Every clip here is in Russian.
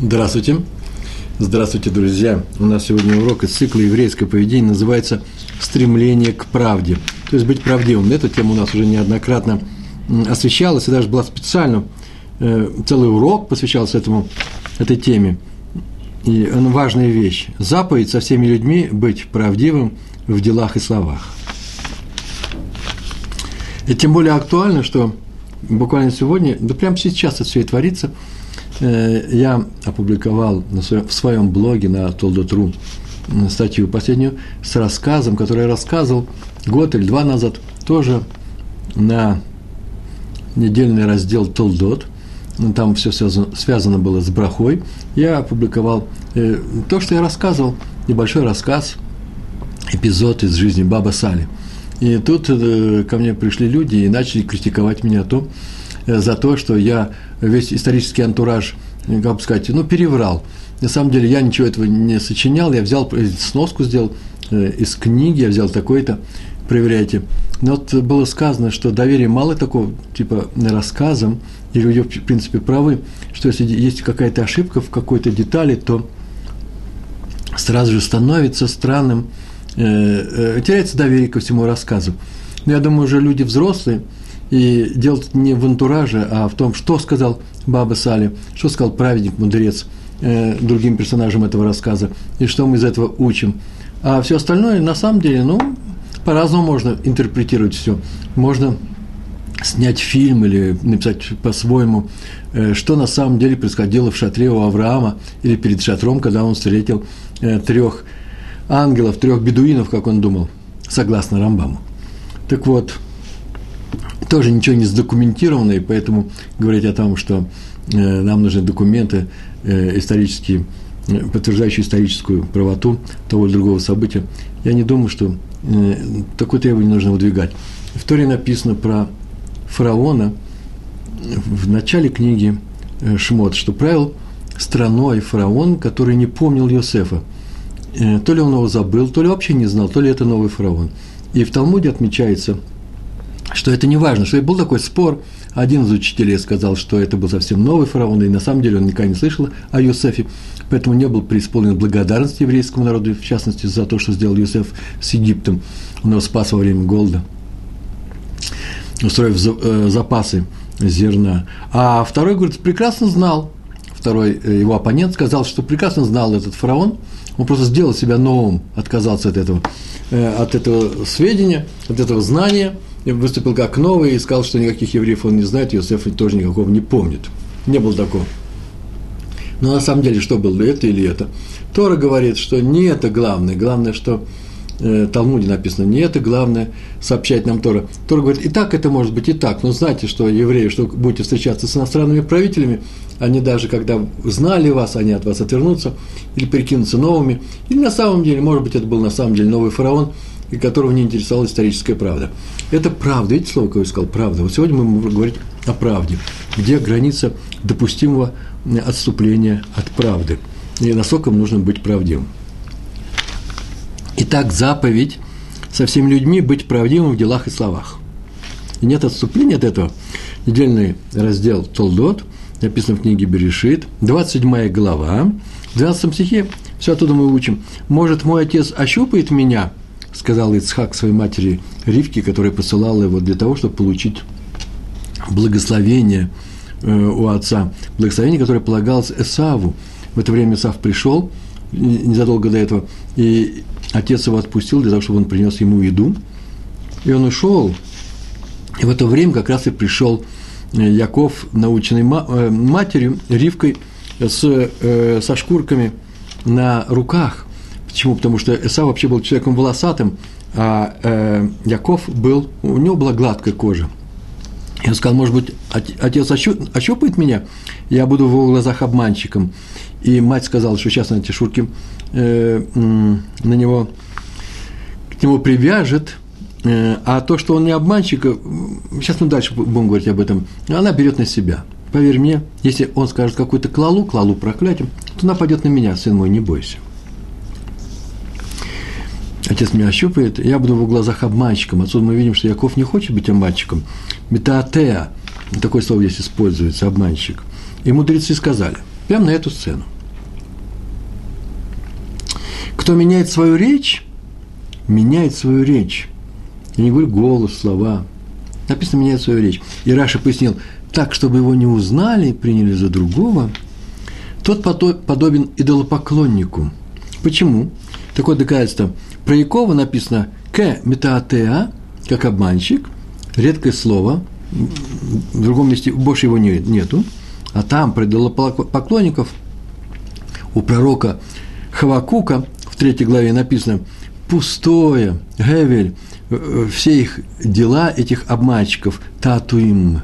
Здравствуйте. Здравствуйте, друзья. У нас сегодня урок из цикла «Еврейское поведение» называется «Стремление к правде». То есть быть правдивым. Эта тема у нас уже неоднократно освещалась, и даже была специально э, целый урок посвящался этому, этой теме. И она важная вещь. Заповедь со всеми людьми быть правдивым в делах и словах. И тем более актуально, что буквально сегодня, да прямо сейчас это все и творится, я опубликовал на своем, в своем блоге на Толдотру статью последнюю с рассказом, который я рассказывал год или два назад, тоже на недельный раздел Толдот. Там все связано, связано было с брахой. Я опубликовал э, то, что я рассказывал, небольшой рассказ, эпизод из жизни Баба Сали – и тут э, ко мне пришли люди и начали критиковать меня то, э, за то, что я весь исторический антураж, э, как бы сказать, ну, переврал. На самом деле я ничего этого не сочинял, я взял сноску сделал из книги, я взял такой-то, проверяйте. Но вот было сказано, что доверие мало такого, типа, рассказам, и люди, в принципе, правы, что если есть какая-то ошибка в какой-то детали, то сразу же становится странным Э, э, теряется доверие ко всему рассказу. Но я думаю, уже люди взрослые, и дело не в антураже, а в том, что сказал Баба Сали, что сказал праведник, мудрец э, другим персонажам этого рассказа, и что мы из этого учим. А все остальное, на самом деле, ну, по-разному можно интерпретировать все. Можно снять фильм или написать по-своему, э, что на самом деле происходило в шатре у Авраама или перед шатром, когда он встретил э, трех ангелов, трех бедуинов, как он думал, согласно Рамбаму. Так вот, тоже ничего не задокументировано, и поэтому говорить о том, что э, нам нужны документы э, исторические, э, подтверждающие историческую правоту того или другого события, я не думаю, что такое требование нужно выдвигать. В Торе написано про фараона в начале книги Шмот, что правил страной фараон, который не помнил Йосефа – то ли он его забыл, то ли вообще не знал, то ли это новый фараон. И в Талмуде отмечается, что это не важно, что был такой спор, один из учителей сказал, что это был совсем новый фараон, и на самом деле он никогда не слышал о Юсефе, поэтому не был преисполнен благодарности еврейскому народу, в частности, за то, что сделал Юсеф с Египтом. Он его спас во время голода, устроив э, запасы зерна. А второй, говорит, прекрасно знал, второй э, его оппонент сказал, что прекрасно знал этот фараон, он просто сделал себя новым, отказался от этого, э, от этого сведения, от этого знания, выступил как новый и сказал, что никаких евреев он не знает, Иосиф тоже никакого не помнит. Не было такого. Но на самом деле, что было, это или это? Тора говорит, что не это главное, главное, что э, Талмуде написано, не это главное сообщать нам Тора. Тора говорит, и так это может быть, и так, но знайте, что евреи, что будете встречаться с иностранными правителями, они даже когда знали вас, они от вас отвернутся или прикинутся новыми. Или на самом деле, может быть, это был на самом деле новый фараон, и которого не интересовала историческая правда. Это правда. Видите слово, какое я сказал? Правда. Вот сегодня мы будем говорить о правде. Где граница допустимого отступления от правды. И насколько нужно быть правдивым. Итак, заповедь со всеми людьми быть правдивым в делах и словах. И нет отступления от этого. Недельный раздел Толдот – написано в книге Берешит, 27 глава, в 12 стихе, все оттуда мы учим. «Может, мой отец ощупает меня?» – сказал Ицхак своей матери Ривке, которая посылала его для того, чтобы получить благословение э, у отца, благословение, которое полагалось Эсаву. В это время Эсав пришел, незадолго до этого, и отец его отпустил для того, чтобы он принес ему еду, и он ушел. И в это время как раз и пришел Яков, наученный э, матерью, Ривкой, с, э, со шкурками на руках. Почему? Потому что Эса вообще был человеком волосатым, а э, Яков был, у него была гладкая кожа. Он сказал, может быть, отец ощупает меня, я буду в его глазах обманщиком. И мать сказала, что сейчас на эти шурки э, на него, к нему привяжет – Э, а то, что он не обманщик, э, сейчас мы дальше будем говорить об этом, она берет на себя. Поверь мне, если он скажет какую-то клалу, клалу проклятием, то она пойдет на меня, сын мой, не бойся. Отец меня ощупает, я буду в его глазах обманщиком. Отсюда мы видим, что Яков не хочет быть обманщиком. Метаатеа, такое слово здесь используется, обманщик. И мудрецы сказали, Прямо на эту сцену. Кто меняет свою речь, меняет свою речь. Я не говорю голос, слова. Написано меняет свою речь. И Раша пояснил, так, чтобы его не узнали приняли за другого, тот подобен идолопоклоннику. Почему? Такое доказательство. Про Якова написано «к метаатеа», как обманщик, редкое слово, в другом месте больше его нету, а там про идолопоклонников у пророка Хавакука в третьей главе написано «пустое, Гевель, э, все их дела, этих обманщиков, татуим».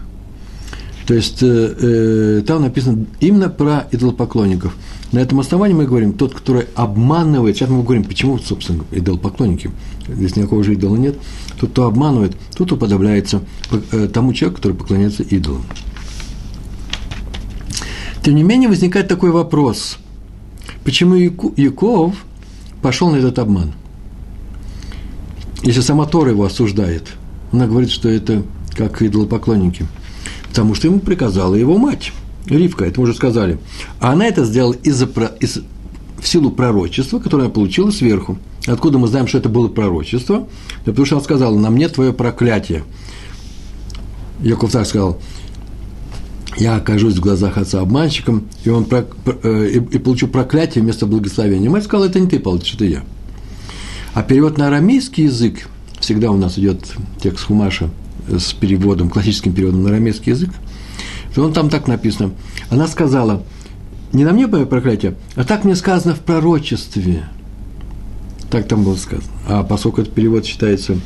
То есть э, э, там написано именно про идолопоклонников. На этом основании мы говорим, тот, который обманывает, сейчас мы говорим, почему, собственно, идолопоклонники, здесь никакого же идола нет, тот, кто обманывает, тот уподобляется э, тому человеку, который поклоняется идолам. Тем не менее, возникает такой вопрос, почему Яков пошел на этот обман? Если сама Тора его осуждает, она говорит, что это как идолопоклонники – Потому что ему приказала его мать, Ривка, это мы уже сказали. А она это сделала из-за, из, в силу пророчества, которое она получила сверху. Откуда мы знаем, что это было пророчество? Да потому что она сказала, на мне твое проклятие. Яков так сказал, я окажусь в глазах отца обманщиком, и, он про, э, и, и получу проклятие вместо благословения. Мать сказала, это не ты получишь, это я. А перевод на арамейский язык, всегда у нас идет текст Хумаша – с переводом, классическим переводом на арамейский язык, то он там так написано. Она сказала, не на мне мое проклятие, а так мне сказано в пророчестве. Так там было сказано. А поскольку этот перевод считается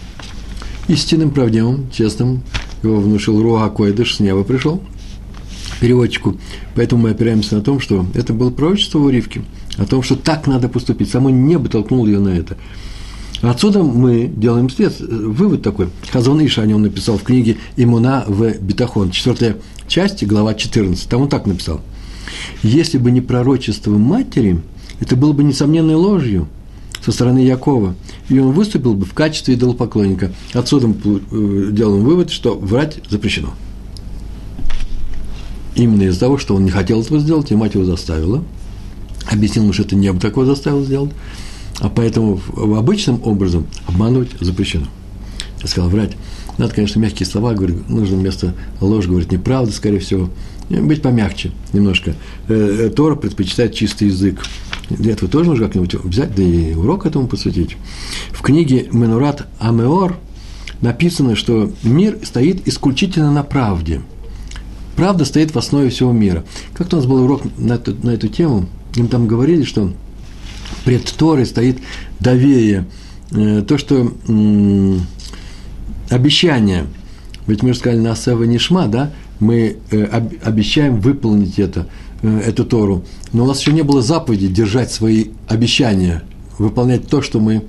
истинным, правдивым, честным, его внушил Руа Койдыш, с неба пришел, переводчику. Поэтому мы опираемся на том, что это было пророчество у Ривки, о том, что так надо поступить. Само небо толкнуло ее на это. Отсюда мы делаем след, вывод такой. Хазон Иша о нем написал в книге «Имуна в Бетахон», четвертая часть, глава 14. Там он так написал. «Если бы не пророчество матери, это было бы несомненной ложью со стороны Якова, и он выступил бы в качестве идолопоклонника. Отсюда мы э, делаем вывод, что врать запрещено. Именно из-за того, что он не хотел этого сделать, и мать его заставила. Объяснил ему, что это небо такое заставило сделать. А поэтому обычным образом обманывать запрещено. Я сказал, врать. Надо, конечно, мягкие слова говорить, нужно вместо ложь говорить неправду, скорее всего. Быть помягче немножко. Э, э, Тора предпочитает чистый язык. Для этого тоже нужно как-нибудь взять, да и урок этому посвятить. В книге Менурат Амеор написано, что мир стоит исключительно на правде. Правда стоит в основе всего мира. Как-то у нас был урок на эту, на эту тему, им там говорили, что пред Торой стоит доверие. Э, то, что обещание, ведь мы же сказали на Асева Нишма, да, мы э, обещаем выполнить это, э, эту Тору. Но у нас еще не было заповеди держать свои обещания, выполнять то, что мы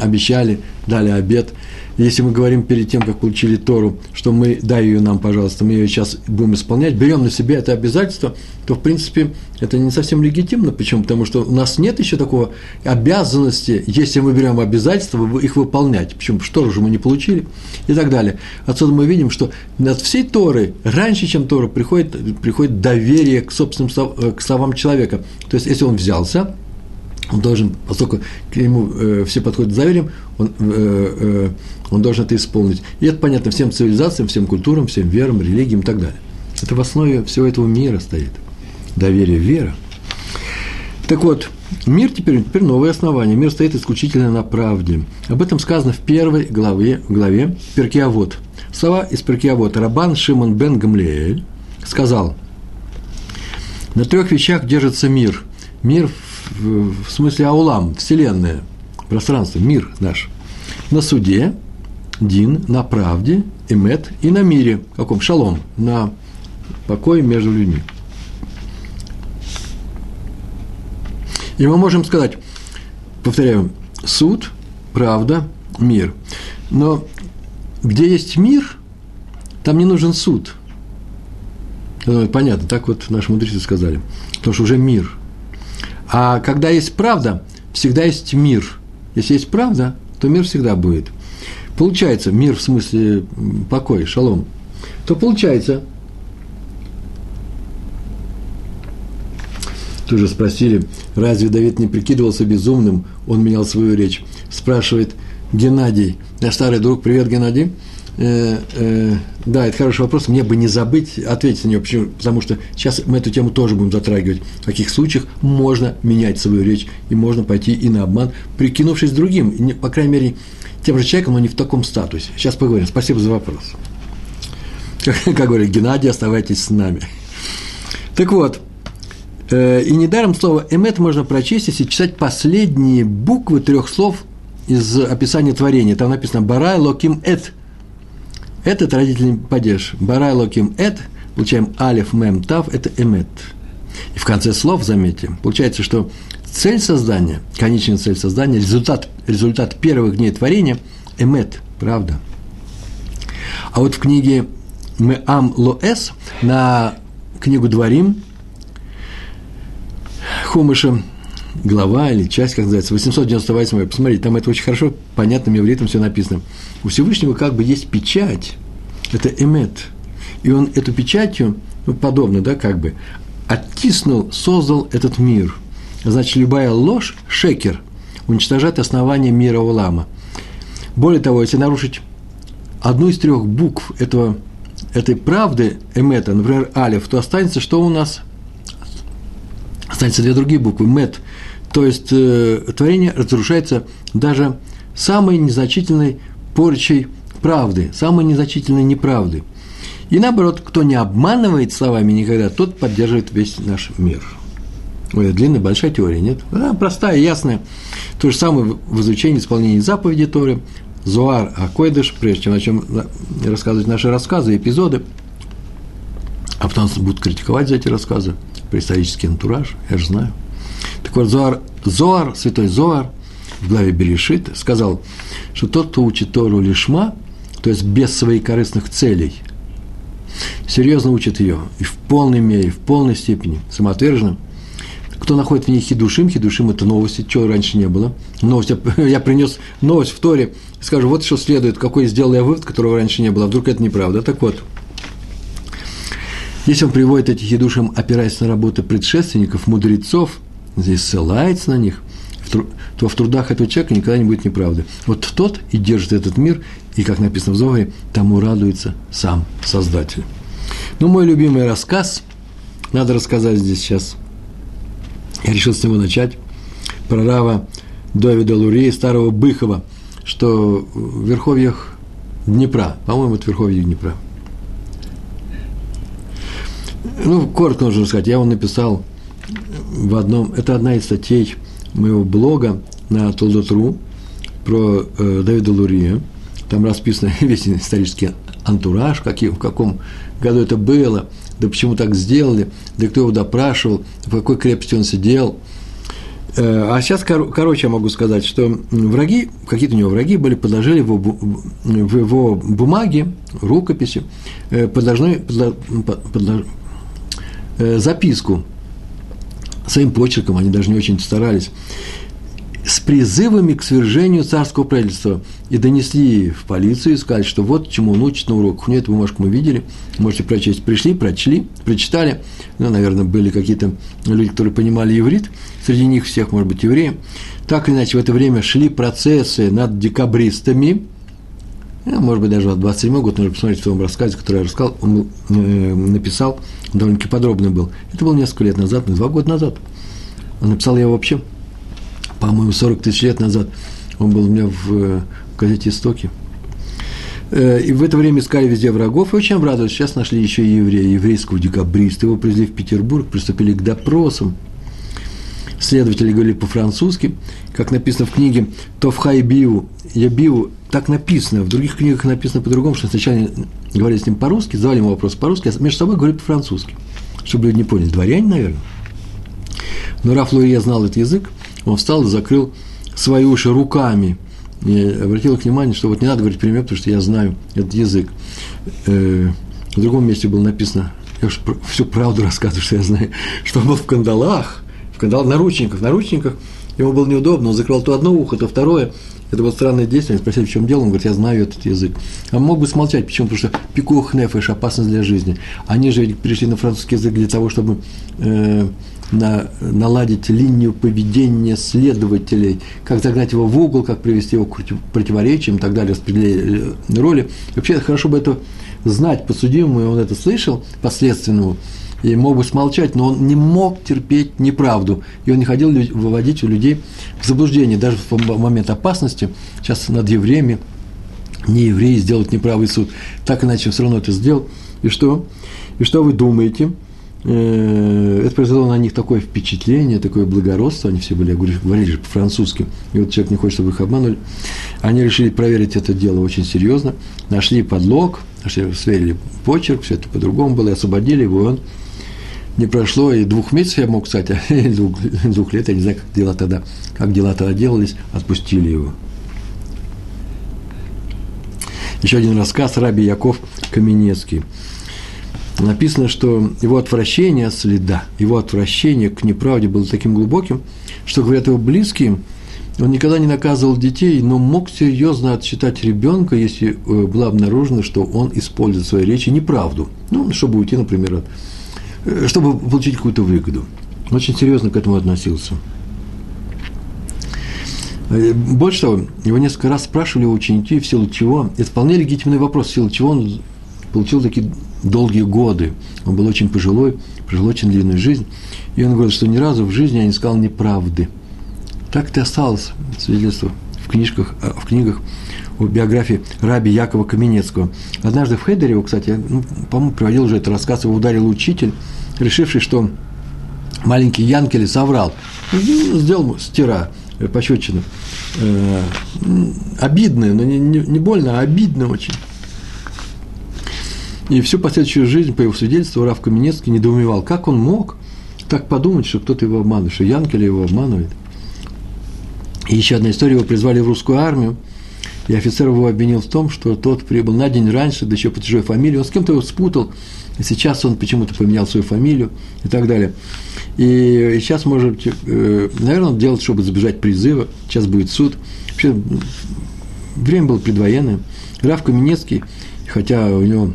обещали, дали обед – если мы говорим перед тем, как получили Тору, что мы, дай ее нам, пожалуйста, мы ее сейчас будем исполнять, берем на себя это обязательство, то, в принципе, это не совсем легитимно. Почему? Потому что у нас нет еще такого обязанности, если мы берем обязательства, их выполнять. Почему? Что же мы не получили? И так далее. Отсюда мы видим, что над всей Торой, раньше, чем Тора, приходит, приходит доверие к собственным э, к словам человека. То есть, если он взялся, он должен, поскольку к нему э, все подходят доверием, он, э, э, он должен это исполнить. И это понятно всем цивилизациям, всем культурам, всем верам, религиям и так далее. Это в основе всего этого мира стоит. Доверие, вера. Так вот, мир теперь, теперь новое основание. Мир стоит исключительно на правде. Об этом сказано в первой главе, главе Перкиавод. Слова из Перкиавод. Рабан Шимон бен Гамлеэль сказал, на трех вещах держится мир. Мир в, в смысле аулам, вселенная, пространство, мир наш. На суде, Дин на правде, Эмет и на мире, каком? Шалом, на покое между людьми. И мы можем сказать, повторяю, суд, правда, мир. Но где есть мир, там не нужен суд. Понятно, так вот наши мудрецы сказали. Потому что уже мир. А когда есть правда, всегда есть мир. Если есть правда, то мир всегда будет – получается, мир в смысле покой, шалом, то получается, Тоже спросили, разве Давид не прикидывался безумным, он менял свою речь. Спрашивает Геннадий, наш старый друг, привет, Геннадий. Э, э, да, это хороший вопрос, мне бы не забыть ответить на него, почему? потому что сейчас мы эту тему тоже будем затрагивать. В каких случаях можно менять свою речь, и можно пойти и на обман, прикинувшись другим, по крайней мере, тем же человеком, но не в таком статусе. Сейчас поговорим. Спасибо за вопрос. Как, как говорит Геннадий, оставайтесь с нами. Так вот, э, и недаром слово «эмет» можно прочесть, если читать последние буквы трех слов из описания творения. Там написано «барай локим эт». Это родительный падеж. «Барай локим эт», получаем «алиф мем тав», это «эмет». И в конце слов, заметьте, получается, что цель создания, конечная цель создания, результат, результат первых дней творения – эмет, правда. А вот в книге «Меам Лоэс» на книгу «Дворим» Хумыша, глава или часть, как называется, 898. Посмотрите, там это очень хорошо, понятным евритом все написано. У Всевышнего как бы есть печать, это эмет. И он эту печатью, ну, подобно, да, как бы, оттиснул, создал этот мир – Значит, любая ложь, шекер, уничтожает основание мира Улама. Более того, если нарушить одну из трех букв этого, этой правды, эмета, например, алиф, то останется, что у нас? Останется две другие буквы, мет. То есть, э, творение разрушается даже самой незначительной порчей правды, самой незначительной неправды. И наоборот, кто не обманывает словами никогда, тот поддерживает весь наш мир. Ой, длинная, большая теория, нет? Она простая, ясная. То же самое в изучении исполнении заповеди Торы, Зуар Акойдыш, прежде чем начнем рассказывать наши рассказы, эпизоды, а потом будут критиковать за эти рассказы, про исторический антураж, я же знаю. Так вот, Зоар, Зоар, святой Зоар, в главе Берешит, сказал, что тот, кто учит Тору лишма, то есть без своих корыстных целей, серьезно учит ее, и в полной мере, в полной степени, самоотверженно – кто находит в ней хидушим, хидушим – это новости, чего раньше не было. Новость, я принес новость в Торе, скажу, вот что следует, какой сделал я вывод, которого раньше не было, а вдруг это неправда. Так вот, если он приводит эти хидушим, опираясь на работы предшественников, мудрецов, здесь ссылается на них, то в трудах этого человека никогда не будет неправды. Вот тот и держит этот мир, и, как написано в Зогаре, тому радуется сам Создатель. Ну, мой любимый рассказ, надо рассказать здесь сейчас – я решил с него начать. Про Рава Давида Лурии, старого Быхова, что в верховьях Днепра, по-моему, это верховье Днепра. Ну, коротко нужно сказать, я его написал в одном, это одна из статей моего блога на Толдотру про э, Давида Лурия. Там расписан весь исторический антураж, какие, в каком году это было, да почему так сделали, да кто его допрашивал, в какой крепости он сидел. Э, а сейчас, короче, я могу сказать, что враги, какие-то у него враги были, подложили в его, в его бумаге, рукописи, э, подложной, подлож, э, записку своим почерком, они даже не очень старались с призывами к свержению царского правительства и донесли в полицию и сказали, что вот чему он учит на уроках. У него эту бумажку мы видели, можете прочесть. Пришли, прочли, прочитали. Ну, наверное, были какие-то люди, которые понимали иврит, среди них всех, может быть, евреи. Так или иначе, в это время шли процессы над декабристами, ну, может быть, даже в 27 год, нужно посмотреть в том рассказе, который я рассказал, он э, написал, довольно-таки подробный был. Это было несколько лет назад, два года назад. Он написал я вообще по-моему, 40 тысяч лет назад. Он был у меня в, в газете «Истоки». Э, и в это время искали везде врагов, и очень обрадовались. Сейчас нашли еще и еврея, еврейского декабриста. Его привезли в Петербург, приступили к допросам. Следователи говорили по-французски, как написано в книге «Товхай Биу». Я Биу, так написано, в других книгах написано по-другому, что сначала говорили с ним по-русски, задавали ему вопрос по-русски, а между собой говорили по-французски, чтобы люди не поняли. Дворяне, наверное. Но Раф Лурье знал этот язык, он встал и закрыл свои уши руками. И обратил их внимание, что вот не надо говорить пример, потому что я знаю этот язык. Э, в другом месте было написано, я уж всю правду рассказываю, что я знаю, что он был в кандалах, в кандалах, наручниках, наручниках, ему было неудобно, он закрывал то одно ухо, то второе. Это было странное действие, спросили, в чем дело, он говорит, я знаю этот язык. А мог бы смолчать, почему? Потому что пикух нефеш, опасность для жизни. Они же ведь перешли на французский язык для того, чтобы э, на, наладить линию поведения следователей, как загнать его в угол, как привести его к противоречиям и так далее, распределение э, роли. Вообще хорошо бы это знать подсудимому, и он это слышал, последственному, и мог бы смолчать, но он не мог терпеть неправду, и он не хотел выводить у людей в заблуждение, даже в момент опасности, сейчас над евреями, не евреи сделать неправый суд, так иначе все равно это сделал, и что? И что вы думаете? Э, это произвело на них такое впечатление, такое благородство, они все были, я говорю, говорили же по-французски, и вот человек не хочет, чтобы их обманули. Они решили проверить это дело очень серьезно, нашли подлог, сверили почерк, все это по-другому было, и освободили его, и он не прошло и двух месяцев, я мог сказать, а двух, двух лет, я не знаю, как дела тогда, как дела тогда делались, отпустили его. Еще один рассказ Раби Яков Каменецкий. Написано, что его отвращение от следа, его отвращение к неправде было таким глубоким, что, говорят его близкие, он никогда не наказывал детей, но мог серьезно отчитать ребенка, если э, было обнаружено, что он использует в своей речи неправду. Ну, чтобы уйти, например, от чтобы получить какую-то выгоду. Очень серьезно к этому относился. Э, больше того, его несколько раз спрашивали ученики, в силу чего, это вполне легитимный вопрос, в силу чего он получил такие долгие годы. Он был очень пожилой, прожил очень длинную жизнь. И он говорит, что ни разу в жизни я не сказал неправды. Так это осталось свидетельство в книжках, э, в книгах о биографии раби Якова Каменецкого. Однажды в Хейдере, кстати, я, ну, по-моему, приводил уже этот рассказ, его ударил учитель, решивший, что маленький Янкель соврал. Ну, сделал стира, пощечину. Э, обидное, но не, не, не больно, а обидно очень. И всю последующую жизнь, по его свидетельству, Раф Каменецкий недоумевал, как он мог так подумать, что кто-то его обманывает, что Янкеля его обманывает. И еще одна история, его призвали в русскую армию, и офицер его обвинил в том, что тот прибыл на день раньше, да еще по чужой фамилии, он с кем-то его спутал, и сейчас он почему-то поменял свою фамилию и так далее. И сейчас может, э, наверное, делать, чтобы избежать призыва, сейчас будет суд. Вообще, время было предвоенное. Граф Каменецкий, хотя у него,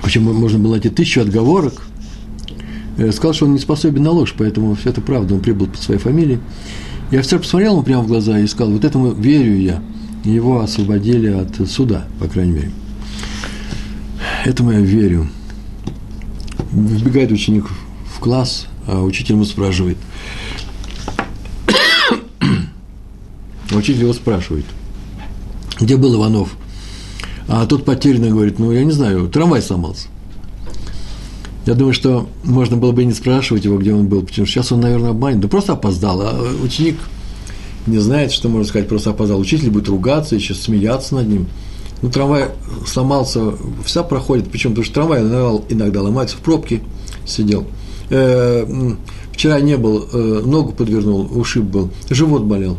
вообще можно было найти тысячу отговорок, э, сказал, что он не способен на ложь, поэтому все это правда, он прибыл по своей фамилии. И офицер посмотрел ему прямо в глаза и сказал, вот этому верю я – его освободили от суда, по крайней мере. Этому я верю. Вбегает ученик в класс, а учитель ему спрашивает. Учитель его спрашивает, где был Иванов? А тот потерянно говорит, ну, я не знаю, трамвай сломался. Я думаю, что можно было бы и не спрашивать его, где он был, потому что сейчас он, наверное, обманет. Да просто опоздал. А ученик не знает, что можно сказать, просто опоздал. Учитель будет ругаться, еще смеяться над ним. Ну, трамвай сломался, вся проходит, причем потому что трамвай иногда, ломается, в пробке сидел. Э, вчера не был, э, ногу подвернул, ушиб был, живот болел.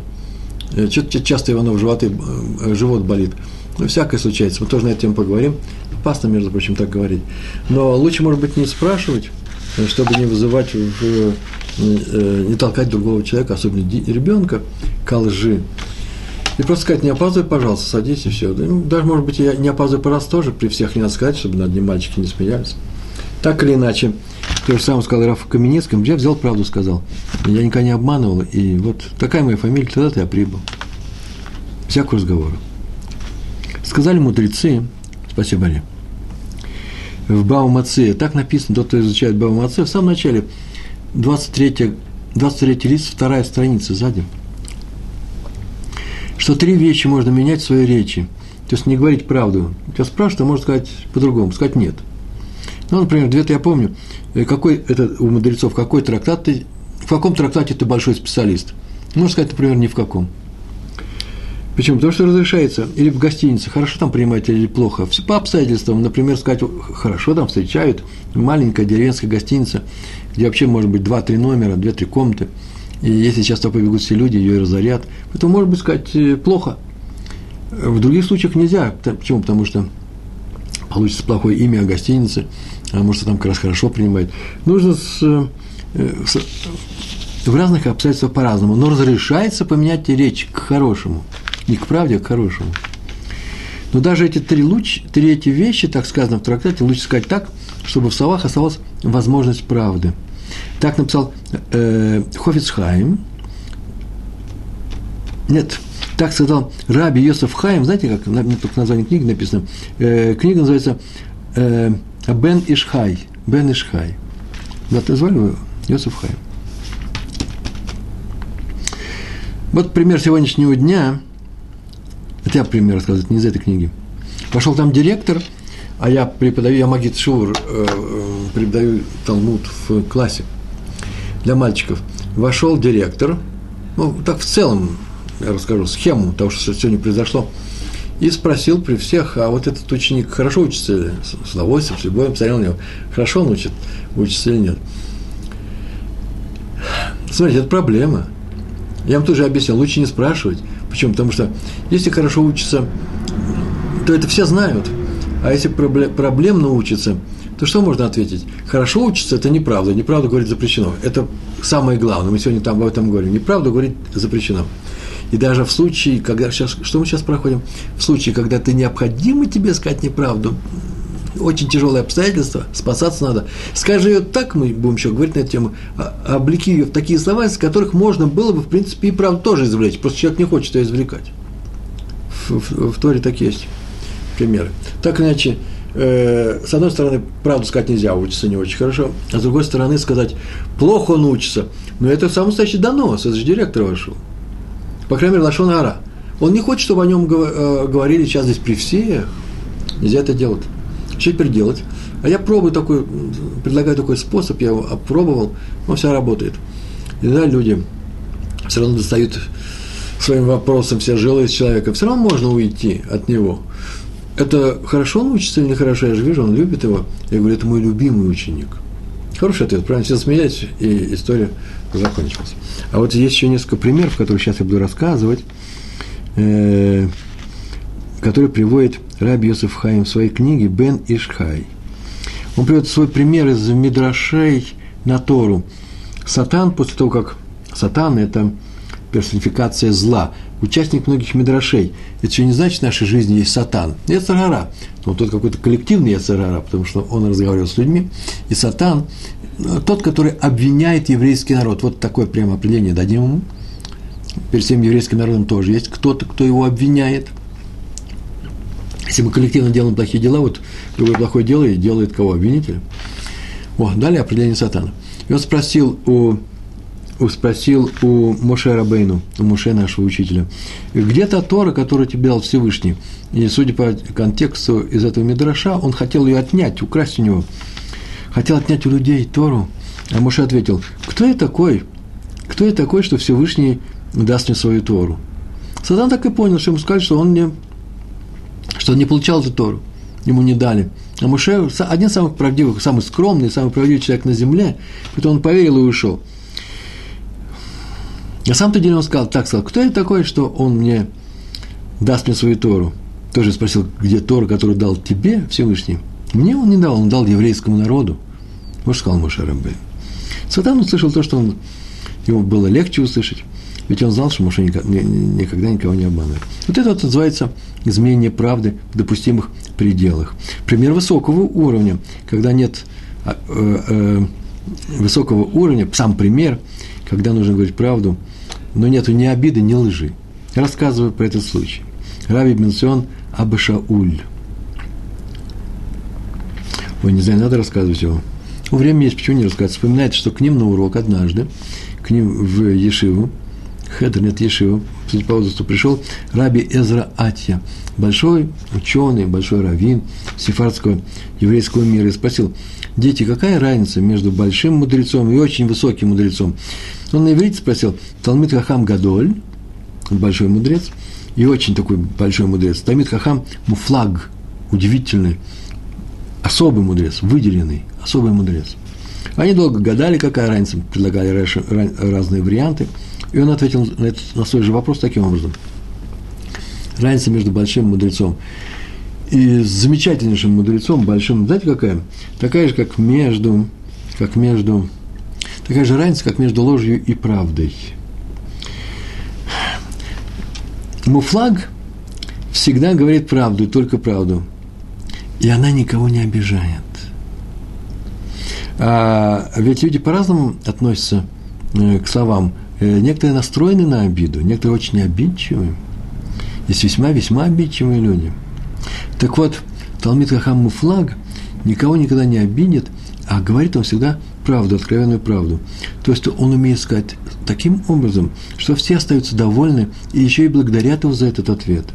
Э, часто Иванов животы, э, живот болит. Ну, всякое случается, мы тоже на эту тему поговорим. Опасно, между прочим, так говорить. Но лучше, может быть, не спрашивать, э, чтобы не вызывать в не толкать другого человека, особенно ребенка, к лжи. И просто сказать, не опаздывай, пожалуйста, садись и все. Ну, даже, может быть, я не опаздываю по раз тоже, при всех не надо сказать, чтобы над ним мальчики не смеялись. Так или иначе, то же самое сказал Раф Каменецким, я взял правду, сказал. Я никогда не обманывал, и вот такая моя фамилия, тогда-то я прибыл. Всякого разговора. Сказали мудрецы, спасибо, Али, в Баумаце, так написано, тот, кто изучает Баумаце, в самом начале – 23, 23 лист, вторая страница сзади, что три вещи можно менять в своей речи. То есть не говорить правду. Тебя спрашивают, а можно сказать по-другому, сказать нет. Ну, например, где-то я помню, э, какой это у мудрецов, какой трактат ты, в каком трактате ты большой специалист. Можно сказать, например, ни в каком. Почему? Потому что разрешается или в гостинице, хорошо там принимать или плохо. По обстоятельствам, например, сказать, хорошо там встречают, маленькая деревенская гостиница, где вообще может быть 2-3 номера, 2-3 комнаты. И если сейчас туда побегут все люди, ее и разорят, то, может быть, сказать, э, плохо. В других случаях нельзя. Почему? Потому что получится плохое имя о гостинице, а может, там как раз хорошо принимают. Нужно с, э, с, в разных обстоятельствах по-разному, но разрешается поменять речь к хорошему. Не к правде, а к хорошему. Но даже эти три, луч, три эти вещи, так сказано в трактате, лучше сказать так, чтобы в словах оставалась возможность правды. Так написал э, Хофицхайм. Нет, так сказал Раби Йосеф Хайм, знаете, как мне только название книги написано, э, книга называется э, Бен Ишхай, Бен Ишхай. Да, ты звали его? Йосеф Хайм. Вот пример сегодняшнего дня, это я пример рассказываю, не из этой книги. Пошел там директор, а я преподаю, я магит Шур, э, преподаю Талмуд в классе для мальчиков. Вошел директор, ну, так в целом я расскажу схему того, что сегодня произошло, и спросил при всех, а вот этот ученик хорошо учится или с удовольствием, с любовью, посмотрел на него, хорошо он учит, учится или нет. Смотрите, это проблема. Я вам тоже объяснил, лучше не спрашивать. Почему? Потому что если хорошо учится, то это все знают. А если проблемно учится, то что можно ответить? Хорошо учится – это неправда. Неправду говорить запрещено. Это самое главное. Мы сегодня там об этом говорим. Неправду говорить запрещено. И даже в случае, когда сейчас, что мы сейчас проходим, в случае, когда ты необходимо тебе сказать неправду, очень тяжелые обстоятельства, спасаться надо. Скажи ее так, мы будем еще говорить на эту тему, а, облеки ее в такие слова, из которых можно было бы, в принципе, и правду тоже извлечь. Просто человек не хочет ее извлекать. В, в, в Торе так есть примеры. Так иначе, э, с одной стороны, правду сказать нельзя, учится не очень хорошо, а с другой стороны, сказать, плохо он учится, но это самый настоящий донос, это же директор вошел по крайней мере, Лашон Ара. Он не хочет, чтобы о нем э, говорили сейчас здесь при всех. Нельзя это делать. Что теперь делать? А я пробую такой, предлагаю такой способ, я его опробовал, он все работает. И люди все равно достают своим вопросом все жилы из человека, все равно можно уйти от него. Это хорошо он учится или нехорошо, я же вижу, он любит его. Я говорю, это мой любимый ученик. Хороший ответ, правильно? Все смеялись, и история закончилась. А вот есть еще несколько примеров, которые сейчас я буду рассказывать, которые приводит Раби Йосеф Хайм в своей книге «Бен Ишхай». Он приводит свой пример из Мидрашей на Тору. Сатан, после того, как Сатан – это персонификация зла, участник многих мидрашей. Это еще не значит, в нашей жизни есть сатан. Яцерара. Но тот какой-то коллективный яцерара, потому что он разговаривал с людьми. И сатан – тот, который обвиняет еврейский народ. Вот такое прямо определение дадим ему. Перед всем еврейским народом тоже есть кто-то, кто его обвиняет. Если мы коллективно делаем плохие дела, вот любое плохое дело и делает кого? Обвинителя. О, далее определение сатана. И он спросил у спросил у Моше Рабейну, у Моше нашего учителя, где та Тора, которую тебе дал Всевышний? И судя по контексту из этого Мидраша, он хотел ее отнять, украсть у него. Хотел отнять у людей Тору. А Моше ответил, кто я такой? Кто я такой, что Всевышний даст мне свою Тору? Сатан так и понял, что ему сказали, что он не, что он не получал эту Тору. Ему не дали. А Моше один из самых правдивых, самый скромный, самый правдивый человек на земле, поэтому он поверил и ушел. На самом-то деле он сказал, так сказал, кто я такой, что он мне даст мне свою Тору? Тоже спросил, где Тора, которую дал тебе Всевышний? Мне он не дал, он дал еврейскому народу. Вот сказал Моше Раббей. Сатан услышал то, что он, ему было легче услышать, ведь он знал, что Моше никогда никого не обманывает. Вот это вот называется изменение правды в допустимых пределах. Пример высокого уровня, когда нет э, э, высокого уровня, сам пример, когда нужно говорить правду – но нету ни обиды, ни лжи. Рассказываю про этот случай. Раби Бенсион Абашауль. Ой, не знаю, надо рассказывать его. Время есть, почему не рассказывать. Вспоминает, что к ним на урок однажды, к ним в Ешиву, Хедер, нет, Ешиву, судя по возрасту, пришел Раби Эзра Атья, большой ученый, большой раввин сефардского еврейского мира, и спросил, дети, какая разница между большим мудрецом и очень высоким мудрецом? Он на иврите спросил, Талмит Хахам Гадоль, большой мудрец, и очень такой большой мудрец. Талмит Хахам Муфлаг, удивительный, особый мудрец, выделенный, особый мудрец. Они долго гадали, какая разница, предлагали разные варианты, и он ответил на, этот, на свой же вопрос таким образом. Разница между большим мудрецом и замечательнейшим мудрецом, большим, знаете, какая? Такая же, как между, как между такая же разница, как между ложью и правдой. Муфлаг всегда говорит правду, только правду. И она никого не обижает. А ведь люди по-разному относятся э, к словам. Э, некоторые настроены на обиду, некоторые очень обидчивые. Есть весьма-весьма обидчивые люди. Так вот, Талмит Хахам Муфлаг никого никогда не обидит, а говорит он всегда правду, откровенную правду. То есть он умеет сказать таким образом, что все остаются довольны и еще и благодарят его за этот ответ.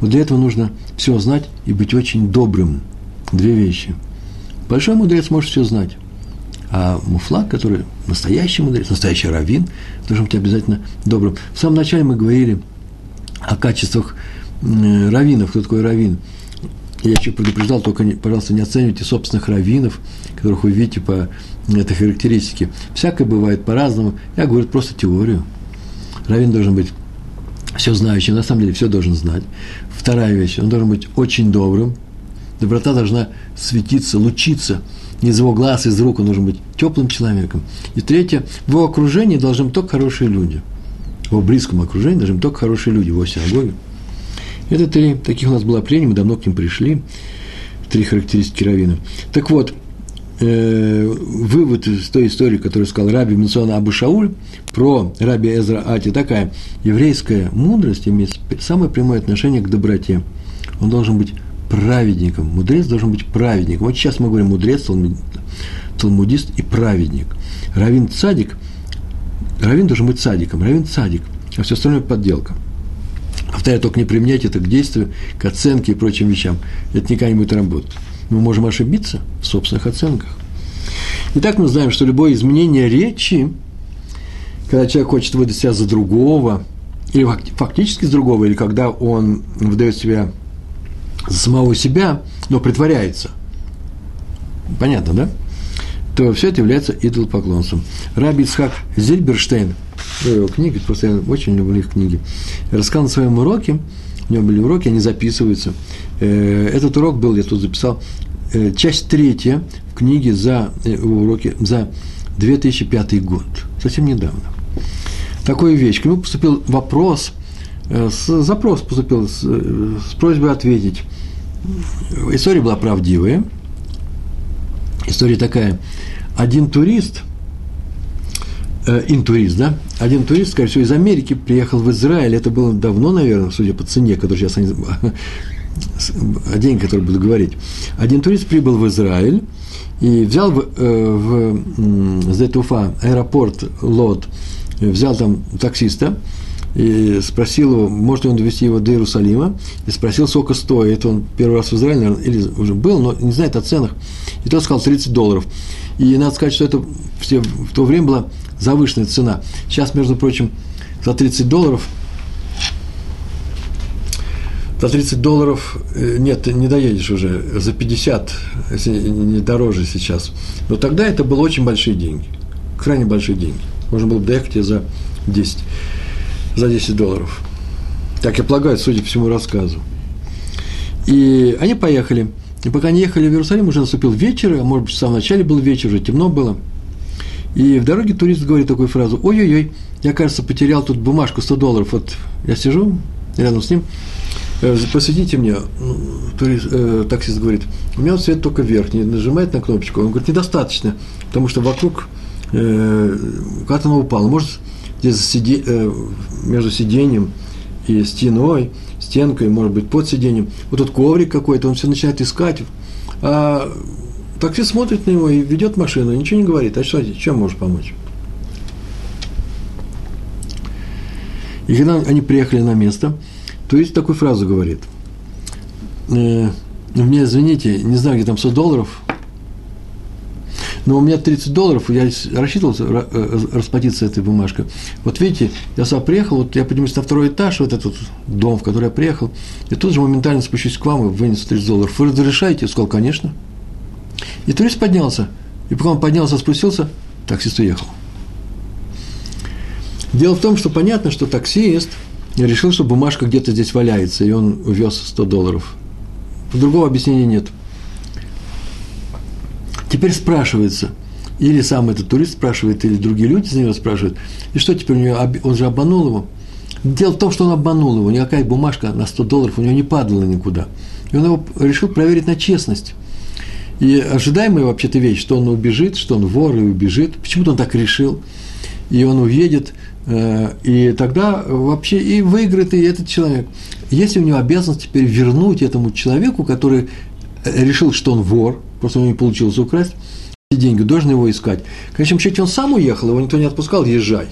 Вот для этого нужно все знать и быть очень добрым. Две вещи. Большой мудрец может все знать. А муфлак, который настоящий мудрец, настоящий раввин, должен быть обязательно добрым. В самом начале мы говорили о качествах раввинов. Кто такой раввин? Я еще предупреждал, только, пожалуйста, не оценивайте собственных раввинов, которых вы видите по этой характеристике. Всякое бывает по-разному. Я говорю просто теорию. Раввин должен быть все знающим, на самом деле все должен знать. Вторая вещь, он должен быть очень добрым. Доброта должна светиться, лучиться – из его глаз, из рук он должен быть теплым человеком. И третье, в его окружении должны быть только хорошие люди. В его близком окружении должны быть только хорошие люди, в его синагоге. Это три, таких у нас было племя, мы давно к ним пришли. Три характеристики равина. Так вот, э, вывод из той истории, которую сказал Раби Минсона Абу Шауль про Раби Эзра Ати, такая еврейская мудрость имеет самое прямое отношение к доброте. Он должен быть праведником. Мудрец должен быть праведником. Вот сейчас мы говорим мудрец, талмудист и праведник. Равин цадик, равин должен быть цадиком, равин цадик, а все остальное подделка. Повторяю, только не применять это к действию, к оценке и прочим вещам. Это никогда не будет работать. Мы можем ошибиться в собственных оценках. Итак, мы знаем, что любое изменение речи, когда человек хочет выдать себя за другого, или фактически за другого, или когда он выдает себя самого себя, но притворяется. Понятно, да? То все это является идолопоклонством. Раби Ицхак Зильберштейн, его книги, просто я очень люблю их книги, рассказал на своем уроке, у него были уроки, они записываются. Э, этот урок был, я тут записал, э, часть третья в книге за э, уроки за 2005 год, совсем недавно. Такую вещь. К нему поступил вопрос, запрос поступил с, с просьбой ответить история была правдивая. История такая. Один турист, э, интурист, да, один турист, скорее всего, из Америки приехал в Израиль. Это было давно, наверное, судя по цене, которую сейчас они о деньги, которые буду говорить. Один турист прибыл в Израиль и взял в, э, в Зетуфа аэропорт Лот, взял там таксиста, и спросил его, может ли он довести его до Иерусалима, и спросил, сколько стоит. Он первый раз в Израиле, наверное, или уже был, но не знает о ценах. И тот сказал 30 долларов. И надо сказать, что это все, в то время была завышенная цена. Сейчас, между прочим, за 30 долларов за 30 долларов э, нет, не доедешь уже, за 50, если не дороже сейчас. Но тогда это было очень большие деньги, крайне большие деньги. Можно было бы доехать и за 10 за 10 долларов. Так я полагаю, судя по всему рассказу. И они поехали. И пока они ехали в Иерусалим, уже наступил вечер, а может быть, в самом начале был вечер, уже темно было. И в дороге турист говорит такую фразу, ой-ой-ой, я, кажется, потерял тут бумажку 100 долларов. Вот я сижу рядом с ним, «Э, посветите мне, турист, э, таксист говорит, у меня вот свет только верхний, нажимает на кнопочку, он говорит, недостаточно, потому что вокруг э, куда-то оно упало, может, здесь сиди, э, между сиденьем и стеной, стенкой, может быть, под сиденьем, вот тут коврик какой-то, он все начинает искать, а таксист смотрит на него и ведет машину, ничего не говорит, а что, чем можешь помочь? И когда они приехали на место, то есть такую фразу говорит. Э, мне, извините, не знаю, где там 100 долларов, но у меня 30 долларов, я рассчитывал э, расплатиться этой бумажкой. Вот видите, я сюда приехал, вот я поднимусь на второй этаж, вот этот дом, в который я приехал, и тут же моментально спущусь к вам и вынесу 30 долларов. Вы разрешаете? Я сказал, конечно. И турист поднялся. И пока он поднялся, спустился, таксист уехал. Дело в том, что понятно, что таксист решил, что бумажка где-то здесь валяется, и он увез 100 долларов. Другого объяснения нет – Теперь спрашивается, Или сам этот турист спрашивает, или другие люди за него спрашивают. И что теперь у него? Он же обманул его. Дело в том, что он обманул его. Никакая бумажка на 100 долларов у него не падала никуда. И он его решил проверить на честность. И ожидаемая вообще-то вещь, что он убежит, что он вор и убежит. Почему-то он так решил. И он уедет, э, и тогда вообще и выиграет и этот человек. Есть у него обязанность теперь вернуть этому человеку, который решил, что он вор, просто у него не получилось украсть, эти деньги, должен его искать. В конечном счете он сам уехал, его никто не отпускал, езжай.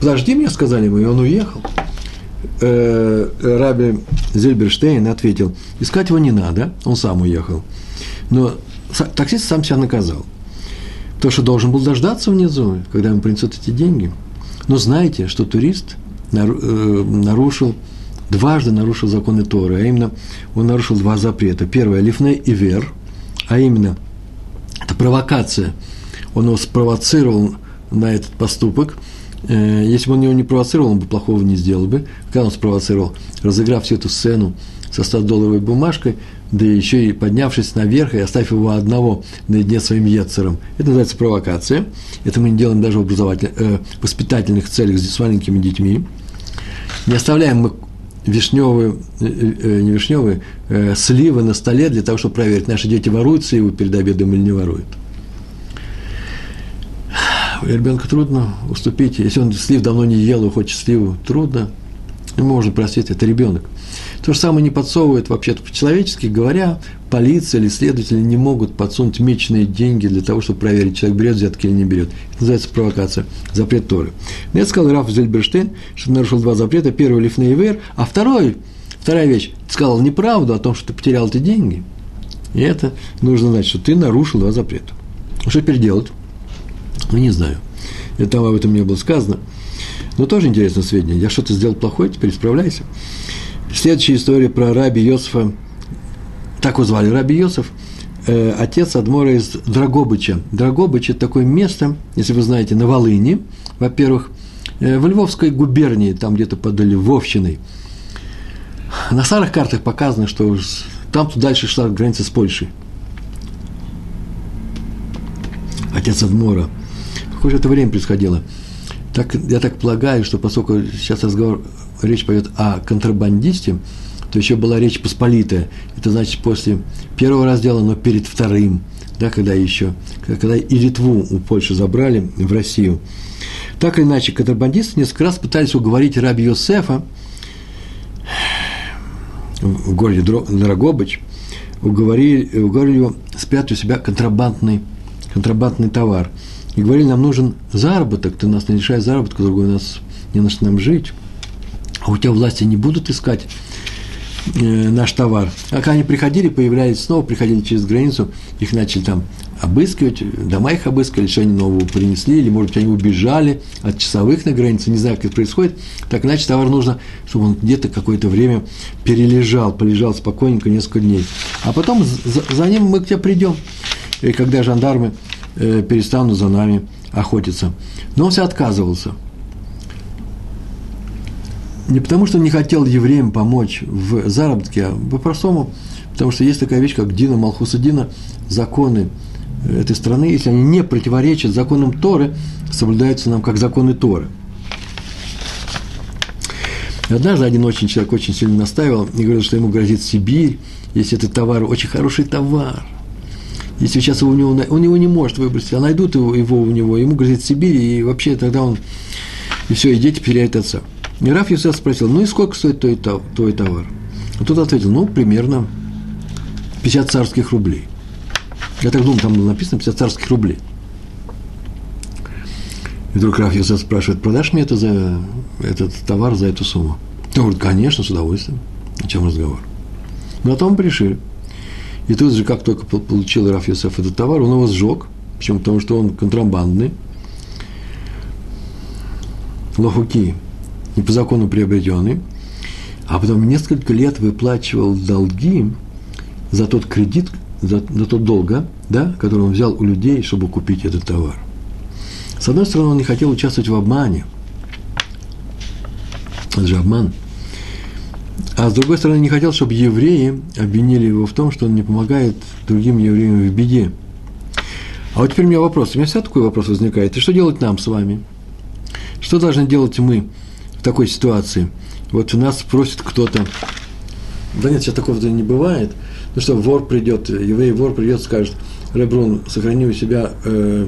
Подожди меня, сказали ему, и он уехал. Э, Раби Зельберштейн ответил, искать его не надо, он сам уехал. Но таксист сам себя наказал. То, что должен был дождаться внизу, когда ему принесут эти деньги. Но знаете, что турист э, нарушил, дважды нарушил законы Торы, а именно он нарушил два запрета. Первое – лифней и вер, а именно это провокация. Он его спровоцировал на этот поступок. Э, если бы он его не провоцировал, он бы плохого не сделал бы. Когда он спровоцировал, разыграв всю эту сцену со 100-долларовой бумажкой, да еще и поднявшись наверх и оставив его одного наедине своим ецером. Это называется провокация. Это мы не делаем даже в образовательных, э, воспитательных целях с маленькими детьми. Не оставляем мы вишневые, э, э, не вишневые, э, сливы на столе для того, чтобы проверить, наши дети воруют сливы перед обедом или не воруют. Ребенку трудно уступить. Если он слив давно не ел и хочет сливу, трудно. Ему можно простить, это ребенок. То же самое не подсовывает вообще-то по-человечески говоря, полиция или следователи не могут подсунуть меченые деньги для того, чтобы проверить, человек берет взятки или не берет. Это называется провокация, запрет Торы. Но я сказал Раф Зельберштейн, что нарушил два запрета. Первый – лифный вер, а второй, вторая вещь, ты сказал неправду о том, что ты потерял эти деньги. И это нужно знать, что ты нарушил два запрета. Что теперь делать? Ну, не знаю. Это там об этом не было сказано. Но тоже интересное сведение. Я что-то сделал плохое, теперь исправляйся. Следующая история про раби Йосифа, так его звали, раби Йосиф, э, отец Адмора из Драгобыча. Драгобыч – это такое место, если вы знаете, на Волыни, во-первых, э, в Львовской губернии, там где-то под Львовщиной. На старых картах показано, что там дальше шла граница с Польшей. Отец Адмора. Похоже, это время происходило. Так, я так полагаю, что поскольку сейчас разговор речь пойдет о контрабандисте, то еще была речь посполитая. Это значит после первого раздела, но перед вторым, да, когда еще, когда и Литву у Польши забрали в Россию. Так или иначе, контрабандисты несколько раз пытались уговорить раби Йосефа в городе Драгобыч, уговорили, уговорили его спрятать у себя контрабандный, контрабандный товар. И говорили, нам нужен заработок, ты нас не лишай заработка, другой нас не на что нам жить а у тебя власти не будут искать наш товар. А когда они приходили, появлялись снова, приходили через границу, их начали там обыскивать, дома их обыскали, что они нового принесли, или, может быть, они убежали от часовых на границе, не знаю, как это происходит. Так иначе товар нужно, чтобы он где-то какое-то время перележал, полежал спокойненько несколько дней. А потом за, за ним мы к тебе придем, и когда жандармы э, перестанут за нами охотиться. Но он все отказывался – не потому, что не хотел евреям помочь в заработке, а по-простому, потому что есть такая вещь, как Дина Малхуса Дина, законы этой страны, если они не противоречат законам Торы, соблюдаются нам как законы Торы. Однажды один очень человек очень сильно настаивал и говорил, что ему грозит Сибирь, если этот товар очень хороший товар. Если сейчас его у него, он его не может выбросить, а найдут его, его у него, ему грозит Сибирь, и вообще тогда он, и все, и дети теряют отца. И Раф Юсеф спросил, ну и сколько стоит твой, твой товар? А тот ответил, ну, примерно 50 царских рублей. Я так думаю, там было написано 50 царских рублей. И вдруг Раф Юсеф спрашивает, продашь мне это за этот товар за эту сумму? Он говорит, конечно, с удовольствием. О чем разговор? Ну, а там пришли. И тут же, как только получил Раф Юсеф этот товар, он его сжег, почему? Потому что он контрабандный, лохуки, не по закону приобретенный, а потом несколько лет выплачивал долги за тот кредит, за, за тот долг, да, который он взял у людей, чтобы купить этот товар. С одной стороны, он не хотел участвовать в обмане. Это же обман. А с другой стороны, не хотел, чтобы евреи обвинили его в том, что он не помогает другим евреям в беде. А вот теперь у меня вопрос. У меня всегда такой вопрос возникает. И что делать нам с вами? Что должны делать мы такой ситуации? Вот у нас просит кто-то, да нет, сейчас такого не бывает, ну что, вор придет, еврей вор придет, скажет, Ребрун, сохрани у себя э,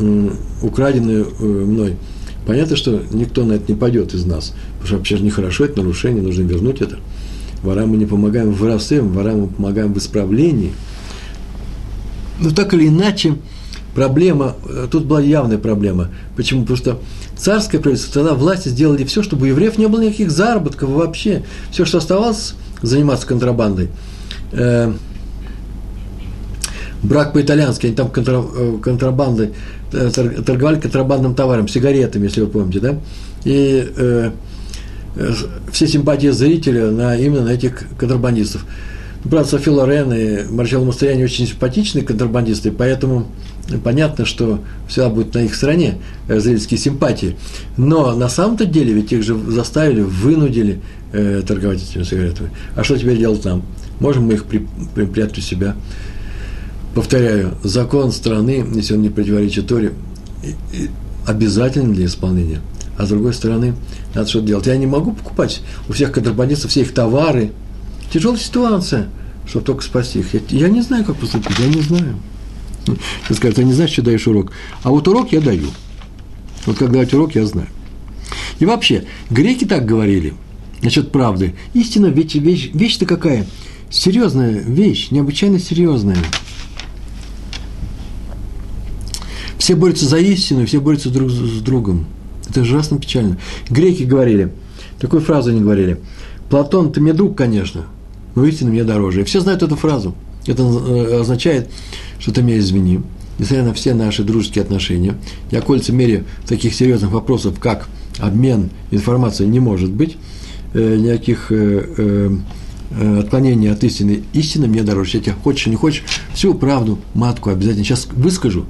э, украденную э, мной. Понятно, что никто на это не пойдет из нас, потому что вообще же нехорошо, это нарушение, нужно вернуть это. Ворам мы не помогаем в воровстве, ворам мы помогаем в исправлении. Но так или иначе, проблема, э, тут была явная проблема. Почему? Потому что царское правительство, тогда власти сделали все, чтобы у евреев не было никаких заработков вообще. Все, что оставалось, заниматься контрабандой. Э, брак по-итальянски, они там контра, э, контрабандой, э, торговали контрабандным товаром, сигаретами, если вы помните, да? И э, э, все симпатии зрителя на, именно на этих контрабандистов. Брат Софи Лорен и Марчелло Мастрояни очень симпатичные контрабандисты, поэтому понятно, что всегда будет на их стороне зрительские симпатии. Но на самом-то деле ведь их же заставили, вынудили э, торговать этими сигаретами. А что теперь делать нам? Можем мы их при, припрятать у себя? Повторяю, закон страны, если он не противоречит Торе, обязателен для исполнения. А с другой стороны, надо что-то делать. Я не могу покупать у всех контрабандистов все их товары. Тяжелая ситуация, чтобы только спасти их. Я, я не знаю, как поступить, я не знаю. Ты скажешь, ты не знаешь, что даешь урок. А вот урок я даю. Вот как давать урок, я знаю. И вообще, греки так говорили насчет правды. Истина, вещь, вещь, вещь-то какая? Серьезная вещь, необычайно серьезная. Все борются за истину, все борются друг с другом. Это ужасно печально. Греки говорили, такую фразу они говорили, Платон, ты мне друг, конечно, но истина мне дороже. И все знают эту фразу. Это э, означает, что ты меня извини, несмотря на все наши дружеские отношения, я, кольца мере таких серьезных вопросов, как обмен информацией, не может быть, э, никаких э, отклонений от истины. Истина мне дороже. Я тебя хочешь или не хочешь, всю правду, матку обязательно сейчас выскажу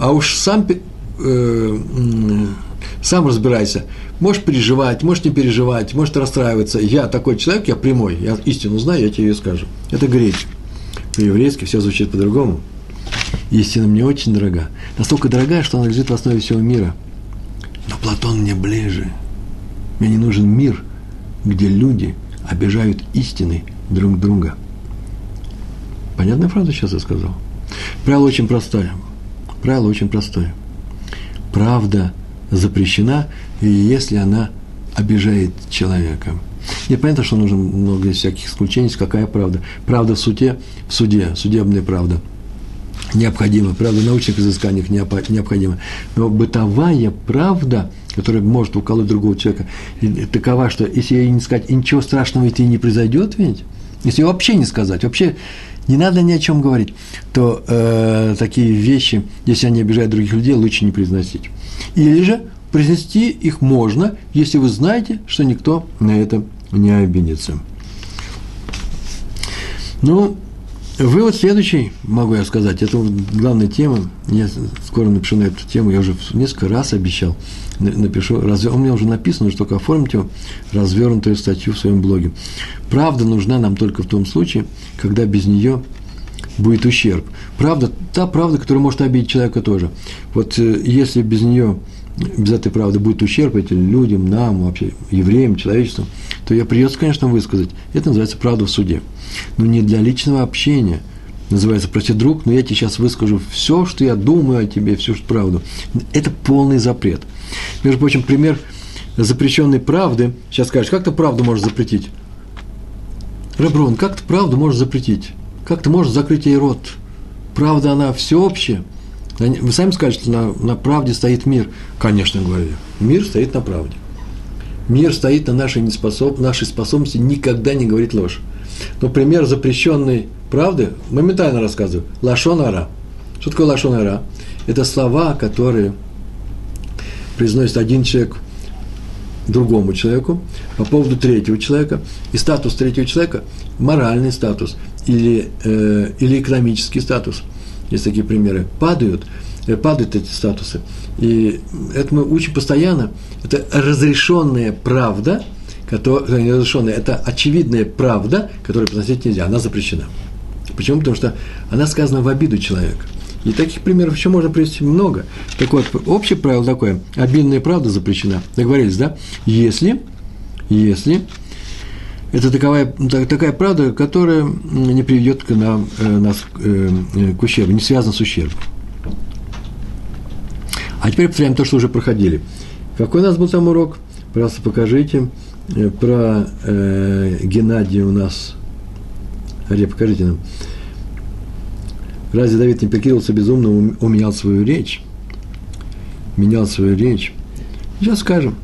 а уж сам, сам разбирайся. Можешь переживать, можешь не переживать, можешь расстраиваться. Я такой человек, я прямой, я истину знаю, я тебе ее скажу. Это греч. По-еврейски все звучит по-другому. Истина мне очень дорога. Настолько дорогая, что она лежит в основе всего мира. Но Платон мне ближе. Мне не нужен мир, где люди обижают истины друг друга. Понятная фраза сейчас я сказал? Правило очень простое. Правило очень простое. Правда запрещена, если она обижает человека. И понятно, что нужно много всяких исключений, какая правда. Правда в суде, в суде, судебная правда необходима, правда в научных изысканиях необходима. Но бытовая правда, которая может уколоть другого человека, такова, что если ей не сказать, ничего страшного ведь и не произойдет ведь, если вообще не сказать, вообще не надо ни о чем говорить, то э, такие вещи, если они обижают других людей, лучше не произносить. Или же произнести их можно, если вы знаете, что никто на это не обидится. Ну, вывод следующий, могу я сказать, это главная тема, я скоро напишу на эту тему, я уже несколько раз обещал, напишу, разве, он мне уже написан, уже только оформить развернутую статью в своем блоге. Правда нужна нам только в том случае, когда без нее будет ущерб. Правда, та правда, которая может обидеть человека тоже. Вот э, если без нее, без этой правды будет ущерб этим людям, нам, вообще, евреям, человечеству, то я придется, конечно, высказать. Это называется правда в суде. Но не для личного общения. Называется, прости, друг, но я тебе сейчас выскажу все, что я думаю о тебе, всю правду. Это полный запрет. Между прочим, пример запрещенной правды. Сейчас скажешь, как ты правду можешь запретить? Реброн, как ты правду можешь запретить? Как ты можешь закрыть ей рот? Правда, она всеобщая. Вы сами скажете, на, на правде стоит мир. Конечно, говорю я. Мир стоит на правде. Мир стоит на нашей, неспособ, нашей способности никогда не говорить ложь. Но пример запрещенной правды моментально рассказываю. Лашонара. Что такое лашонара? Это слова, которые произносит один человек другому человеку по поводу третьего человека. И статус третьего человека – моральный статус или, э, или экономический статус. Есть такие примеры. Падают, э, падают эти статусы. И это мы учим постоянно. Это разрешенная правда, которая, не разрешенная, это очевидная правда, которую произносить нельзя, она запрещена. Почему? Потому что она сказана в обиду человека. И таких примеров еще можно привести много. Так вот, общее правило такое, обильная правда запрещена. Договорились, да? Если, если это таковая, такая правда, которая не приведет к нам, э, нас э, к ущербу, не связана с ущербом. А теперь повторяем то, что уже проходили. Какой у нас был там урок? Просто покажите. Э, про э, Геннадия у нас. Ария, покажите нам. Разве Давид не прикидывался безумно, уменял свою речь? Менял свою речь. Сейчас скажем.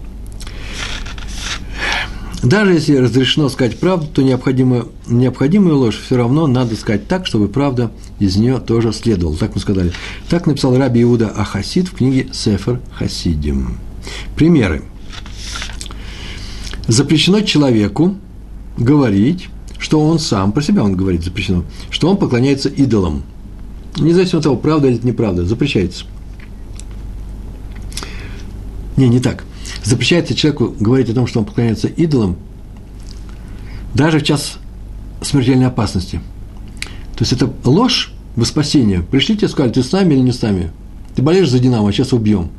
Даже если разрешено сказать правду, то необходимо, необходимую ложь все равно надо сказать так, чтобы правда из нее тоже следовала. Так мы сказали. Так написал Раби Иуда Ахасид в книге Сефер Хасидим. Примеры. Запрещено человеку говорить, что он сам, про себя он говорит запрещено, что он поклоняется идолам – Независимо от того, правда или неправда, запрещается. Не, не так. Запрещается человеку говорить о том, что он поклоняется идолам, даже в час смертельной опасности. То есть это ложь во спасение. Пришли тебе сказали, ты с нами или не с нами? Ты болеешь за Динамо, а сейчас убьем.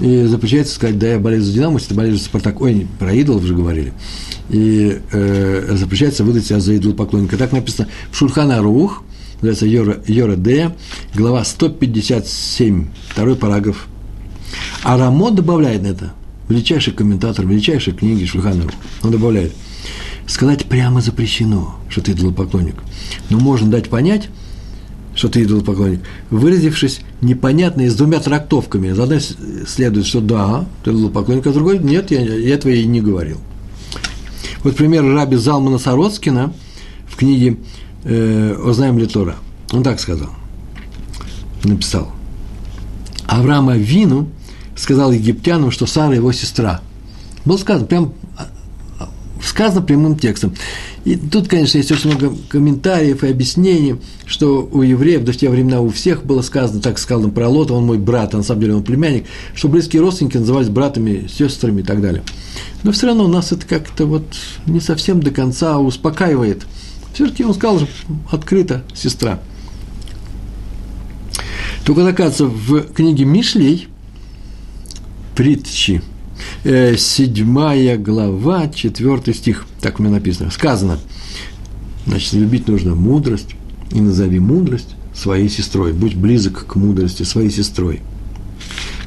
И запрещается сказать, да, я болею за Динамо, если ты болеешь за Спартак. Ой, про идолов же говорили. И э, запрещается выдать себя за идол поклонника. Так написано в Шурхана Рух, называется Йора, Йора Дея, глава 157, второй параграф. А Рамо добавляет на это, величайший комментатор, величайшей книги Шульханеру, он добавляет, сказать прямо запрещено, что ты идолопоклонник. Но можно дать понять, что ты идолопоклонник, выразившись непонятно и с двумя трактовками. За одной следует, что да, ты идолопоклонник, а другой нет, я, я этого и не говорил. Вот пример раби Залмана Сороцкина в книге э, «Ознаем ли Тора». Он так сказал, написал. Авраама Вину сказал египтянам, что Сара его сестра. Было сказано, прям сказано прямым текстом. И тут, конечно, есть очень много комментариев и объяснений, что у евреев до те времена у всех было сказано, так сказано про Лота, он мой брат, а на самом деле он племянник, что близкие родственники назывались братами, сестрами и так далее. Но все равно нас это как-то вот не совсем до конца успокаивает – все-таки он сказал же открыто, сестра. Только, оказывается, в книге Мишлей, притчи, э, седьмая глава, четвертый стих, так у меня написано, сказано, значит, любить нужно мудрость, и назови мудрость своей сестрой, будь близок к мудрости своей сестрой.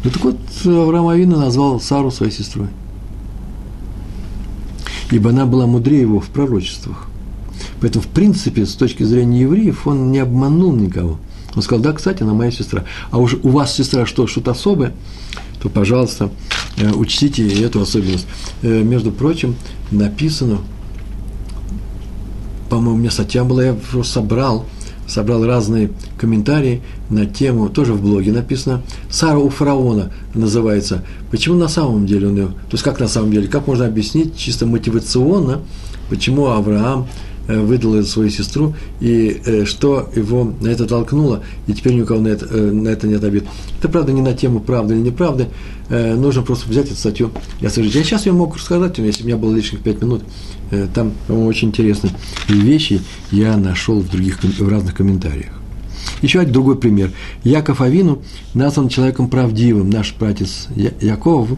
Ну так вот, Авраам Авина назвал Сару своей сестрой. Ибо она была мудрее его в пророчествах. Поэтому, в принципе, с точки зрения евреев, он не обманул никого. Он сказал, да, кстати, она моя сестра. А уж у вас сестра что, что-то особое, то, пожалуйста, э, учтите эту особенность. Э, между прочим, написано, по-моему, у меня статья была, я просто собрал, собрал разные комментарии на тему, тоже в блоге написано, Сара у фараона называется. Почему на самом деле он ее, то есть как на самом деле, как можно объяснить чисто мотивационно, почему Авраам выдал свою сестру, и э, что его на это толкнуло, и теперь ни у кого на это, э, на это нет обид. Это, правда, не на тему правды или неправды, нужно просто взять эту статью и освежить. Я сейчас ее мог рассказать, если у меня было лишних пять минут, там, по-моему, очень интересные вещи я нашел в других, в разных комментариях. Еще один другой пример. Яков Авину назван человеком правдивым. Наш братец Яков,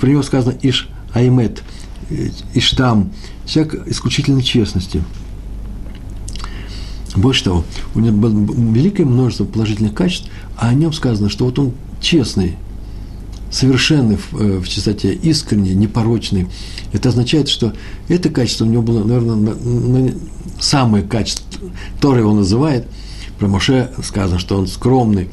про него сказано Иш Аймет, Иштам, человек исключительной честности. Больше того, у него было великое множество положительных качеств, а о нем сказано, что вот он честный, совершенный в, э, в чистоте, искренний, непорочный. Это означает, что это качество у него было, наверное, самое качество, которое его называет. Про Моше сказано, что он скромный,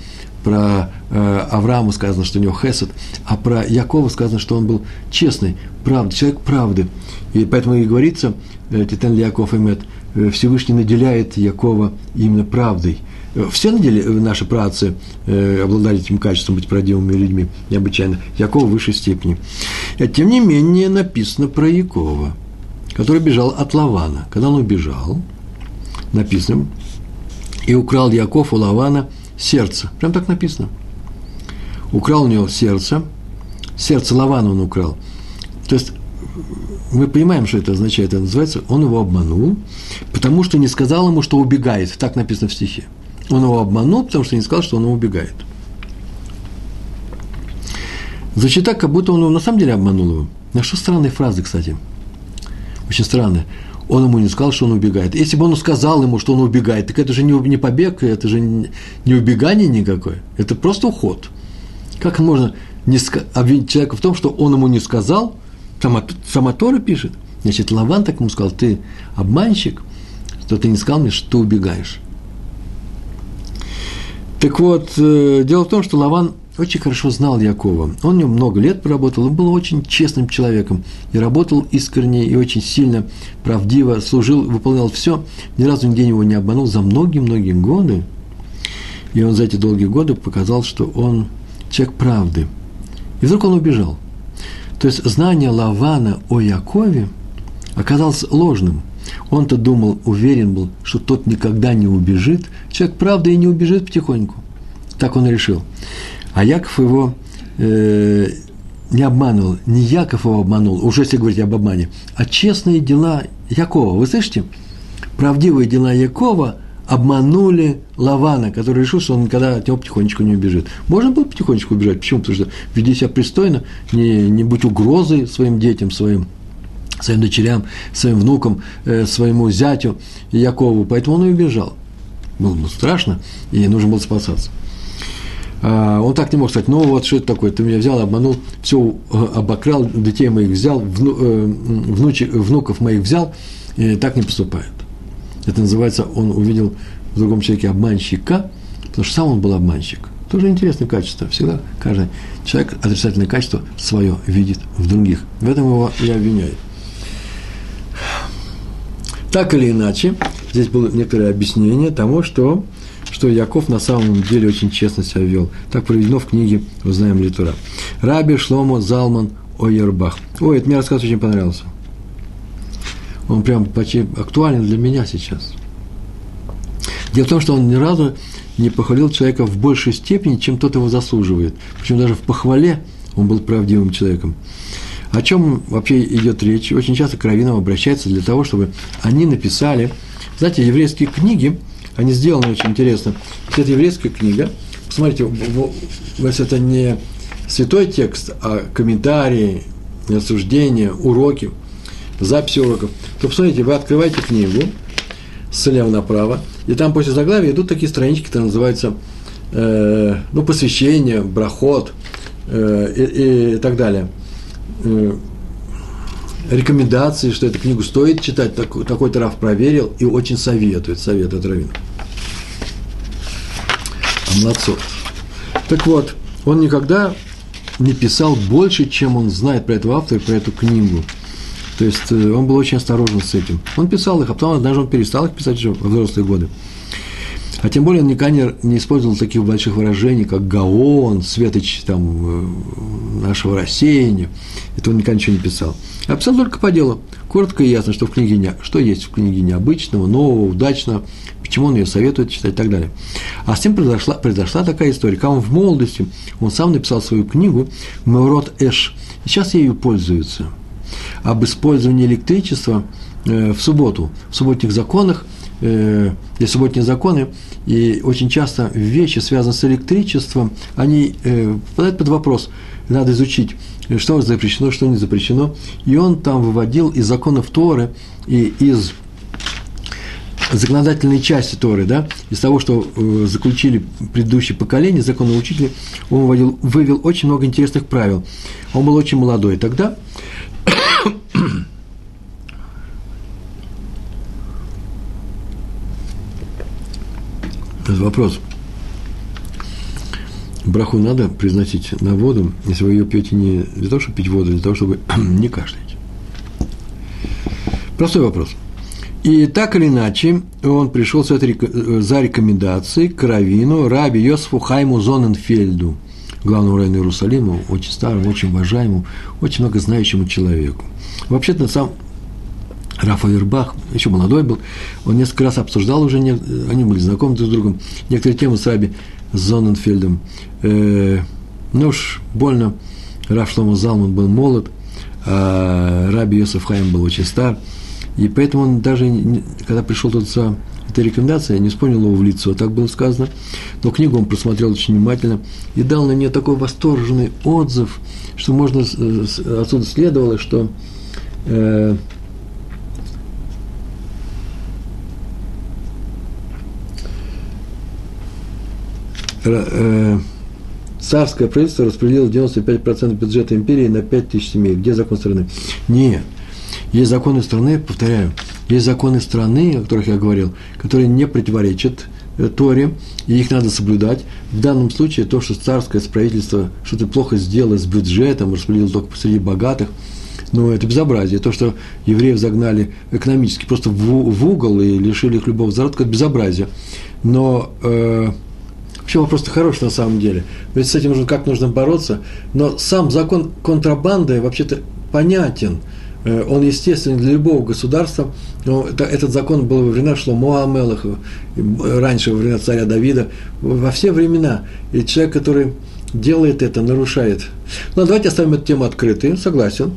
про э, Авраама сказано, что у него хесед, а про Якова сказано, что он был честный, правда, человек правды. И поэтому и говорится, э, Титан Яков Эмет, э, Всевышний наделяет Якова именно правдой. Э, все надели, наши працы э, обладали этим качеством быть правдивыми людьми, необычайно. Якова в высшей степени. Тем не менее написано про Якова, который бежал от Лавана. Когда он убежал, написано, и украл Яков у Лавана – сердце. Прям так написано. Украл у него сердце. Сердце Лавана он украл. То есть мы понимаем, что это означает. Это называется, он его обманул, потому что не сказал ему, что убегает. Так написано в стихе. Он его обманул, потому что не сказал, что он убегает. Звучит так, как будто он его на самом деле обманул его. На что странные фразы, кстати. Очень странные. Он ему не сказал, что он убегает. Если бы он сказал ему, что он убегает, так это же не побег, это же не убегание никакое. Это просто уход. Как можно не обвинить человека в том, что он ему не сказал? Сама, сама Тора пишет. Значит, Лаван так ему сказал, ты обманщик, что ты не сказал мне, что ты убегаешь. Так вот, э, дело в том, что Лаван очень хорошо знал Якова. Он в нем много лет проработал, он был очень честным человеком и работал искренне и очень сильно, правдиво, служил, выполнял все, ни разу нигде его не обманул за многие-многие годы. И он за эти долгие годы показал, что он человек правды. И вдруг он убежал. То есть знание Лавана о Якове оказалось ложным. Он-то думал, уверен был, что тот никогда не убежит. Человек правда и не убежит потихоньку. Так он решил. А Яков его э, не обманул, не Яков его обманул, уже если говорить об обмане, а честные дела Якова. Вы слышите? Правдивые дела Якова обманули Лавана, который решил, что он никогда от него потихонечку не убежит. Можно было потихонечку убежать. Почему? Потому что веди себя пристойно, не, не будь угрозой своим детям, своим, своим дочерям, своим внукам, э, своему зятю Якову. Поэтому он и убежал. Было ему страшно, и нужно было спасаться. А, он так не мог сказать, ну вот что это такое, ты меня взял, обманул, все э, обокрал, детей моих взял, вну, э, внуков моих взял, и так не поступает. Это называется, он увидел в другом человеке обманщика, потому что сам он был обманщик. Тоже интересное качество. Всегда каждый человек отрицательное качество свое видит в других. В этом его и обвиняют. Так или иначе, здесь было некоторое объяснение тому, что что Яков на самом деле очень честно себя вел. Так проведено в книге «Узнаем Литура». Раби Шломо Залман Ойербах. Ой, это мне рассказ очень понравился. Он прям почти актуален для меня сейчас. Дело в том, что он ни разу не похвалил человека в большей степени, чем тот его заслуживает. Причем даже в похвале он был правдивым человеком. О чем вообще идет речь? Очень часто к раввинам обращаются для того, чтобы они написали, знаете, еврейские книги – они сделаны очень интересно. Это еврейская книга. Посмотрите, если это не святой текст, а комментарии, осуждения, уроки, записи уроков, то посмотрите, вы открываете книгу слева направо, и там после заглавия идут такие странички, которые называются э, ну, посвящение, брахот э, и, и так далее. Рекомендации, что эту книгу стоит читать, такой, такой-то Раф проверил и очень советует, советует Равин. Амлацот. Так вот, он никогда не писал больше, чем он знает про этого автора, про эту книгу. То есть э, он был очень осторожен с этим. Он писал их, а потом однажды он перестал их писать уже во взрослые годы. А тем более он никогда не, использовал таких больших выражений, как Гаон, Светоч там, э, нашего рассеяния. Это он никогда ничего не писал. А писал только по делу. Коротко и ясно, что в книге не, что есть в книге необычного, нового, удачного, почему он ее советует читать и так далее. А с тем произошла, произошла такая история. Когда он в молодости, он сам написал свою книгу «Меурот Эш». И сейчас ею пользуются. Об использовании электричества э, в субботу, в субботних законах, э, есть субботние законы, и очень часто вещи, связанные с электричеством, они э, попадают под вопрос. Надо изучить, что запрещено, что не запрещено. И он там выводил из законов Торы и из законодательной части Торы, да, из того, что э, заключили предыдущие поколения, законные учители, он выводил, вывел очень много интересных правил. Он был очень молодой тогда. Этот вопрос. Браху надо произносить на воду, если вы ее пьете не для того, чтобы пить воду, а для того, чтобы не кашлять. Простой вопрос. И так или иначе, он пришел этой, за рекомендацией к Равину Раби Йосифу Хайму Зоненфельду, главному раввину Иерусалима, очень старому, очень уважаемому, очень много знающему человеку. Вообще-то, сам Рафа Вербах, еще молодой был, он несколько раз обсуждал уже, они были знакомы друг с другом, некоторые темы с Раби Зоненфельдом. Э, ну уж больно, Раф Шлома Залман был молод, а Раби Йосеф Хайм был очень стар, и поэтому он даже, когда пришел тут за эта рекомендация, я не вспомнил его в лицо, так было сказано, но книгу он просмотрел очень внимательно и дал на нее такой восторженный отзыв, что можно отсюда следовало, что э, э, царское правительство распределило 95% бюджета империи на 5 тысяч семей. Где закон страны? Нет. Есть законы страны, повторяю, есть законы страны, о которых я говорил, которые не противоречат э, Торе, и их надо соблюдать. В данном случае то, что царское правительство что-то плохо сделало с бюджетом, распределило только среди богатых, ну, это безобразие. То, что евреев загнали экономически просто в, в угол и лишили их любого заработка, это безобразие. Но э, Вообще вопрос-то хороший на самом деле. Ведь с этим нужно как нужно бороться. Но сам закон контрабанды вообще-то понятен. Э, он естественен для любого государства. Но это, этот закон был во времена Шломо Амелаха, раньше во времена царя Давида, во все времена. И человек, который делает это, нарушает. Но давайте оставим эту тему открытой, согласен.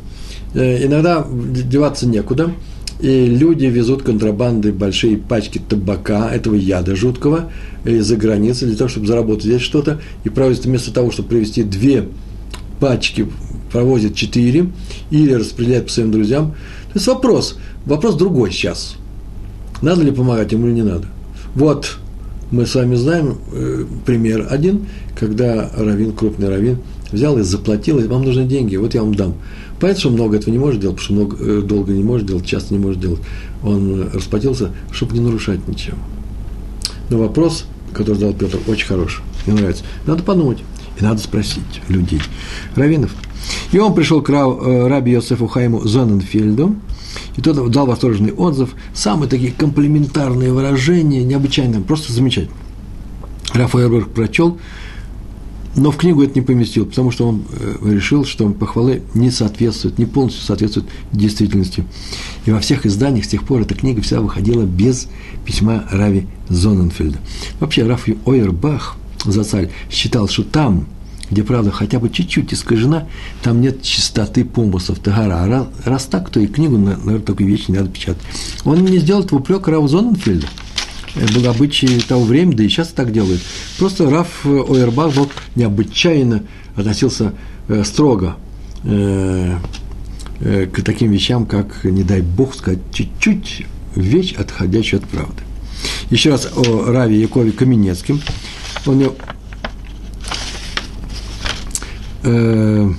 Э, иногда деваться некуда и люди везут контрабанды большие пачки табака, этого яда жуткого, из-за границы, для того, чтобы заработать здесь что-то, и проводят вместо того, чтобы привезти две пачки, провозят четыре, или распределяют по своим друзьям. То есть вопрос, вопрос другой сейчас. Надо ли помогать ему или не надо? Вот, мы с вами знаем э, пример один, когда равин, крупный равин, взял и заплатил, и вам нужны деньги, вот я вам дам. Понятно, что много этого не может делать, потому что много, э, долго не может делать, часто не может делать. Он расплатился, чтобы не нарушать ничего. Но вопрос, который задал Петр, очень хороший. Мне нравится. Надо подумать. И надо спросить людей, раввинов. И он пришел к э, раби Йосефу Хайму Зоненфельду, и тот дал восторженный отзыв. Самые такие комплементарные выражения, необычайно, просто замечательно. Рафаэль прочел, но в книгу это не поместил, потому что он э, решил, что похвалы не соответствуют, не полностью соответствуют действительности. И во всех изданиях с тех пор эта книга вся выходила без письма Рави Зоненфельда. Вообще Раф Ойербах, за царь, считал, что там, где правда хотя бы чуть-чуть искажена, там нет чистоты помыслов, тагара. А раз так, то и книгу, наверное, такую вещь не надо печатать. Он не сделал упрека Раву Зоненфельда был обычай того времени, да и сейчас так делают. Просто Раф Ойербах был необычайно относился э, строго э, э, к таким вещам, как, не дай бог сказать, чуть-чуть вещь, отходящая от правды. Еще раз о Раве Якове Каменецким. Он э,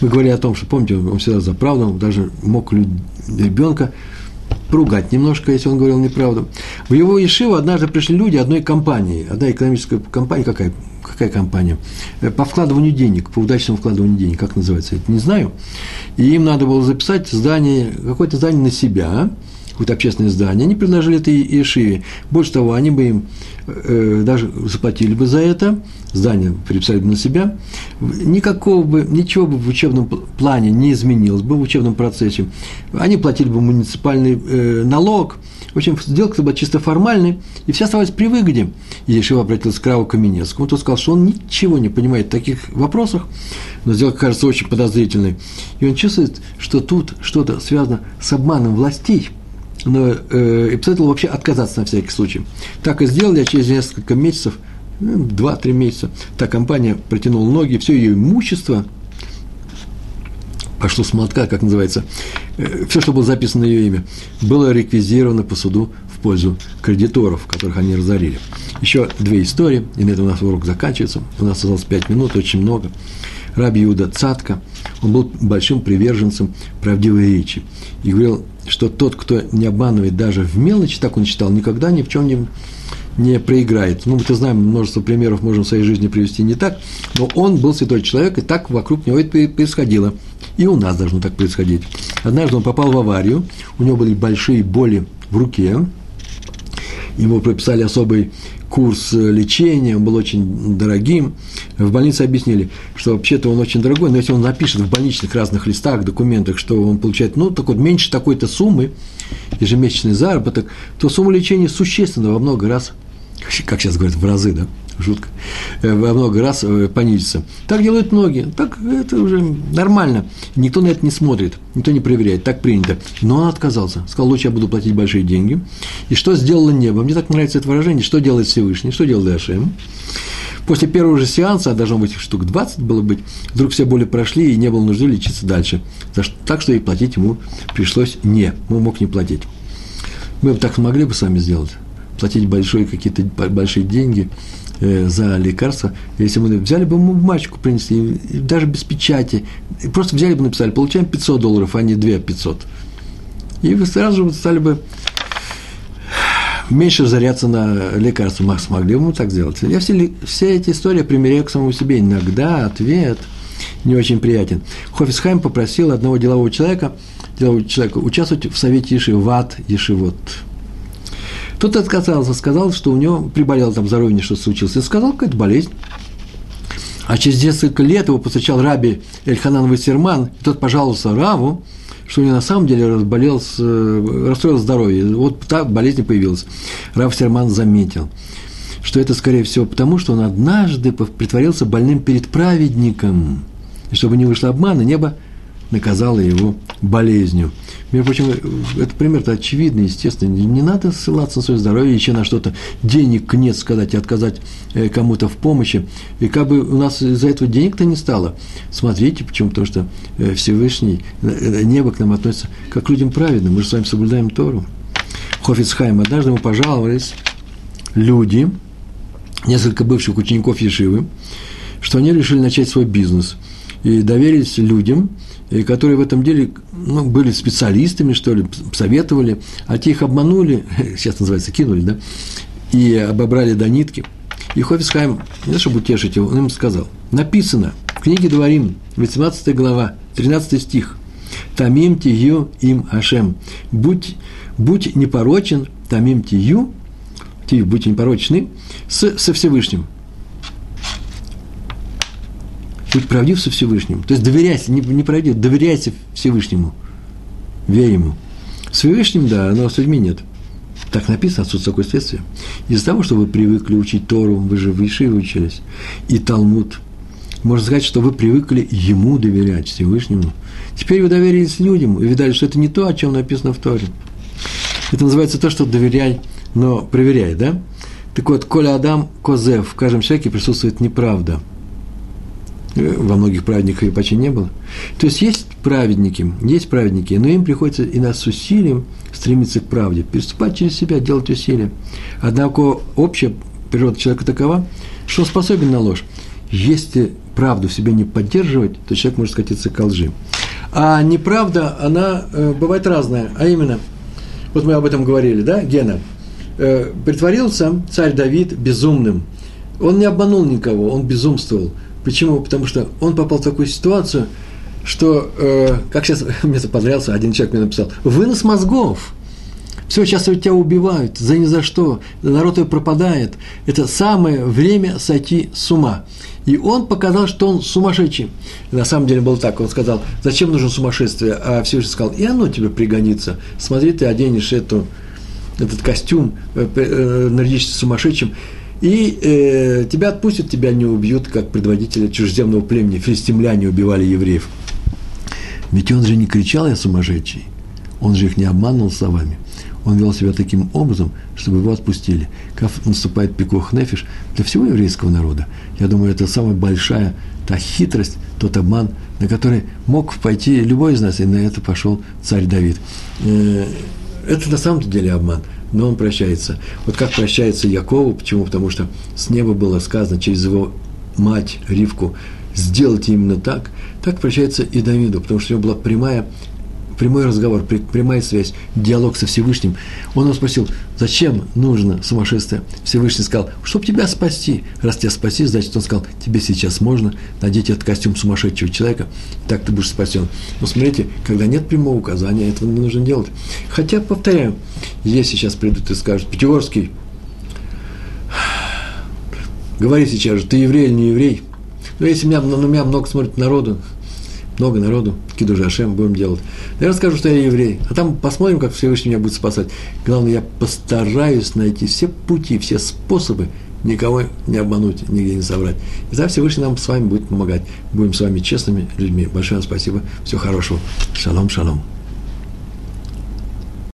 мы говорили о том, что, помните, он всегда за правду, он даже мог ребенка поругать немножко, если он говорил неправду. В его Ешиву однажды пришли люди одной компании, одна экономическая компания, какая, какая компания? Э, по вкладыванию денег, по удачному вкладыванию денег, как называется, это не знаю. И им надо было записать здание, какое-то здание на себя, какое-то общественное здание, они предложили это Ешиве. Больше того, они бы им э, даже заплатили бы за это, здание переписали бы на себя, никакого бы, ничего бы в учебном плане не изменилось бы в учебном процессе. Они платили бы муниципальный э, налог, в общем, сделка была чисто формальной, и все оставались при выгоде. И Ешива обратился к Раву Каменецкому, тот сказал, что он ничего не понимает в таких вопросах, но сделка кажется очень подозрительной. И он чувствует, что тут что-то связано с обманом властей – но э, и посоветовал вообще отказаться на всякий случай. Так и сделали, а через несколько месяцев, ну, два-три месяца, та компания протянула ноги, все ее имущество пошло с молотка, как называется, э, все, что было записано на ее имя, было реквизировано по суду в пользу кредиторов, которых они разорили. Еще две истории, и на этом у нас урок заканчивается. У нас осталось пять минут, очень много. Раби Иуда Цатка, он был большим приверженцем правдивой речи. И говорил, что тот, кто не обманывает даже в мелочи, так он считал, никогда ни в чем не, не проиграет. Ну, мы-то знаем, множество примеров можем в своей жизни привести не так, но он был святой человек, и так вокруг него это происходило. И у нас должно так происходить. Однажды он попал в аварию, у него были большие боли в руке, ему прописали особый курс э, лечения, он был очень дорогим. В больнице объяснили, что вообще-то он очень дорогой, но если он напишет в больничных разных листах, документах, что он получает, ну, так вот, меньше такой-то суммы, ежемесячный заработок, то сумма лечения существенно во много раз, как сейчас говорят, в разы, да, жутко, э, во много раз э, понизиться. Так делают многие. Так это уже нормально. Никто на это не смотрит, никто не проверяет. Так принято. Но он отказался. Сказал, лучше я буду платить большие деньги. И что сделало небо? Мне так нравится это выражение. Что делает Всевышний? Что делает Дашем? После первого же сеанса, а должно быть штук 20 было быть, вдруг все боли прошли и не было нужды лечиться дальше. Так что и платить ему пришлось не. Он мог не платить. Мы бы так могли бы сами сделать. Платить большие какие-то большие деньги за лекарства, если мы взяли бы ему бумажку, принесли, даже без печати, просто взяли бы, написали, получаем 500 долларов, а не 2 500. И вы сразу же стали бы меньше заряться на лекарства. Мы смогли бы мы так сделать. Я все, все эти истории примеряю к самому себе. Иногда ответ не очень приятен. Хофисхайм попросил одного делового человека, делового человека участвовать в совете Еши, ват Ешивот. Тот отказался, сказал, что у него приболело там здоровье, что случилось. И сказал, какая-то болезнь. А через несколько лет его посещал раби Эльханан Вассерман, и тот пожаловался Раву, что у него на самом деле разболел, расстроил здоровье. Вот так болезнь появилась. Рав Серман заметил, что это, скорее всего, потому, что он однажды притворился больным перед праведником. И чтобы не вышло обмана, небо наказало его болезнью. Между прочим, это пример-то очевидный, естественно. Не надо ссылаться на свое здоровье, еще на что-то, денег нет сказать и отказать э, кому-то в помощи. И как бы у нас из-за этого денег-то не стало. Смотрите, почему? Потому что э, Всевышний, э, небо к нам относится как к людям праведным. Мы же с вами соблюдаем Тору. Хофицхайм, однажды ему пожаловались люди, несколько бывших учеников Ешивы, что они решили начать свой бизнес и доверились людям – и которые в этом деле ну, были специалистами, что ли, советовали, а те их обманули, сейчас называется, кинули, да, и обобрали до нитки. И Хофисхайм, не то чтобы утешить его, он им сказал, написано в книге Дворим, 18 глава, 13 стих, «Тамим тию им Ашем». Будь, будь непорочен, тамим тию, тию, будь непорочны, с, со Всевышним – Будь правдив со Всевышним. То есть доверяйся, не, не правдив, доверяйся Всевышнему. Верь ему. С Всевышним, да, но с людьми нет. Так написано, отсутствие такое следствие. Из-за того, что вы привыкли учить Тору, вы же в Ишиве учились, и Талмуд, можно сказать, что вы привыкли ему доверять, Всевышнему. Теперь вы доверились людям и видали, что это не то, о чем написано в Торе. Это называется то, что доверяй, но проверяй, да? Так вот, Коля Адам Козев, в каждом человеке присутствует неправда – во многих праведниках и почти не было. То есть есть праведники, есть праведники, но им приходится и нас с усилием стремиться к правде, переступать через себя, делать усилия. Однако общая природа человека такова, что он способен на ложь. Если правду в себе не поддерживать, то человек может скатиться к лжи. А неправда, она э, бывает разная, а именно, вот мы об этом говорили, да, Гена, э, притворился царь Давид безумным. Он не обманул никого, он безумствовал – Почему? Потому что он попал в такую ситуацию, что, э, как сейчас мне понравился, один человек мне написал, вынос мозгов. Все, сейчас тебя убивают, за ни за что, народ твой пропадает. Это самое время сойти с ума. И он показал, что он сумасшедший. на самом деле было так, он сказал, зачем нужно сумасшествие? А Всевышний сказал, и оно тебе пригодится. Смотри, ты оденешь эту, этот костюм, э, э, сумасшедшим, и э, тебя отпустят, тебя не убьют, как предводителя чужеземного племени. Филистимляне убивали евреев. Ведь он же не кричал «я сумасшедший», он же их не обманул словами. Он вел себя таким образом, чтобы его отпустили. Как наступает пикох нефиш для всего еврейского народа. Я думаю, это самая большая та хитрость, тот обман, на который мог пойти любой из нас, и на это пошел царь Давид. Э, это на самом деле обман – но он прощается. Вот как прощается Якову, почему? Потому что с неба было сказано через его мать Ривку, сделайте именно так, так прощается и Давиду, потому что у него была прямая прямой разговор, прямая связь, диалог со Всевышним. Он его спросил, зачем нужно сумасшествие? Всевышний сказал, чтобы тебя спасти. Раз тебя спасти, значит, он сказал, тебе сейчас можно надеть этот костюм сумасшедшего человека, так ты будешь спасен. Но смотрите, когда нет прямого указания, этого не нужно делать. Хотя, повторяю, если сейчас придут и скажут, Пятигорский, говори сейчас же, ты еврей или не еврей? Но если меня, на меня много смотрит народу, много народу, Кидуш Ашем будем делать. Я расскажу, что я еврей, а там посмотрим, как Всевышний меня будет спасать. Главное, я постараюсь найти все пути, все способы, никого не обмануть, нигде не соврать. И тогда Всевышний нам с вами будет помогать. Будем с вами честными людьми. Большое спасибо. Всего хорошего. Шалом, шалом.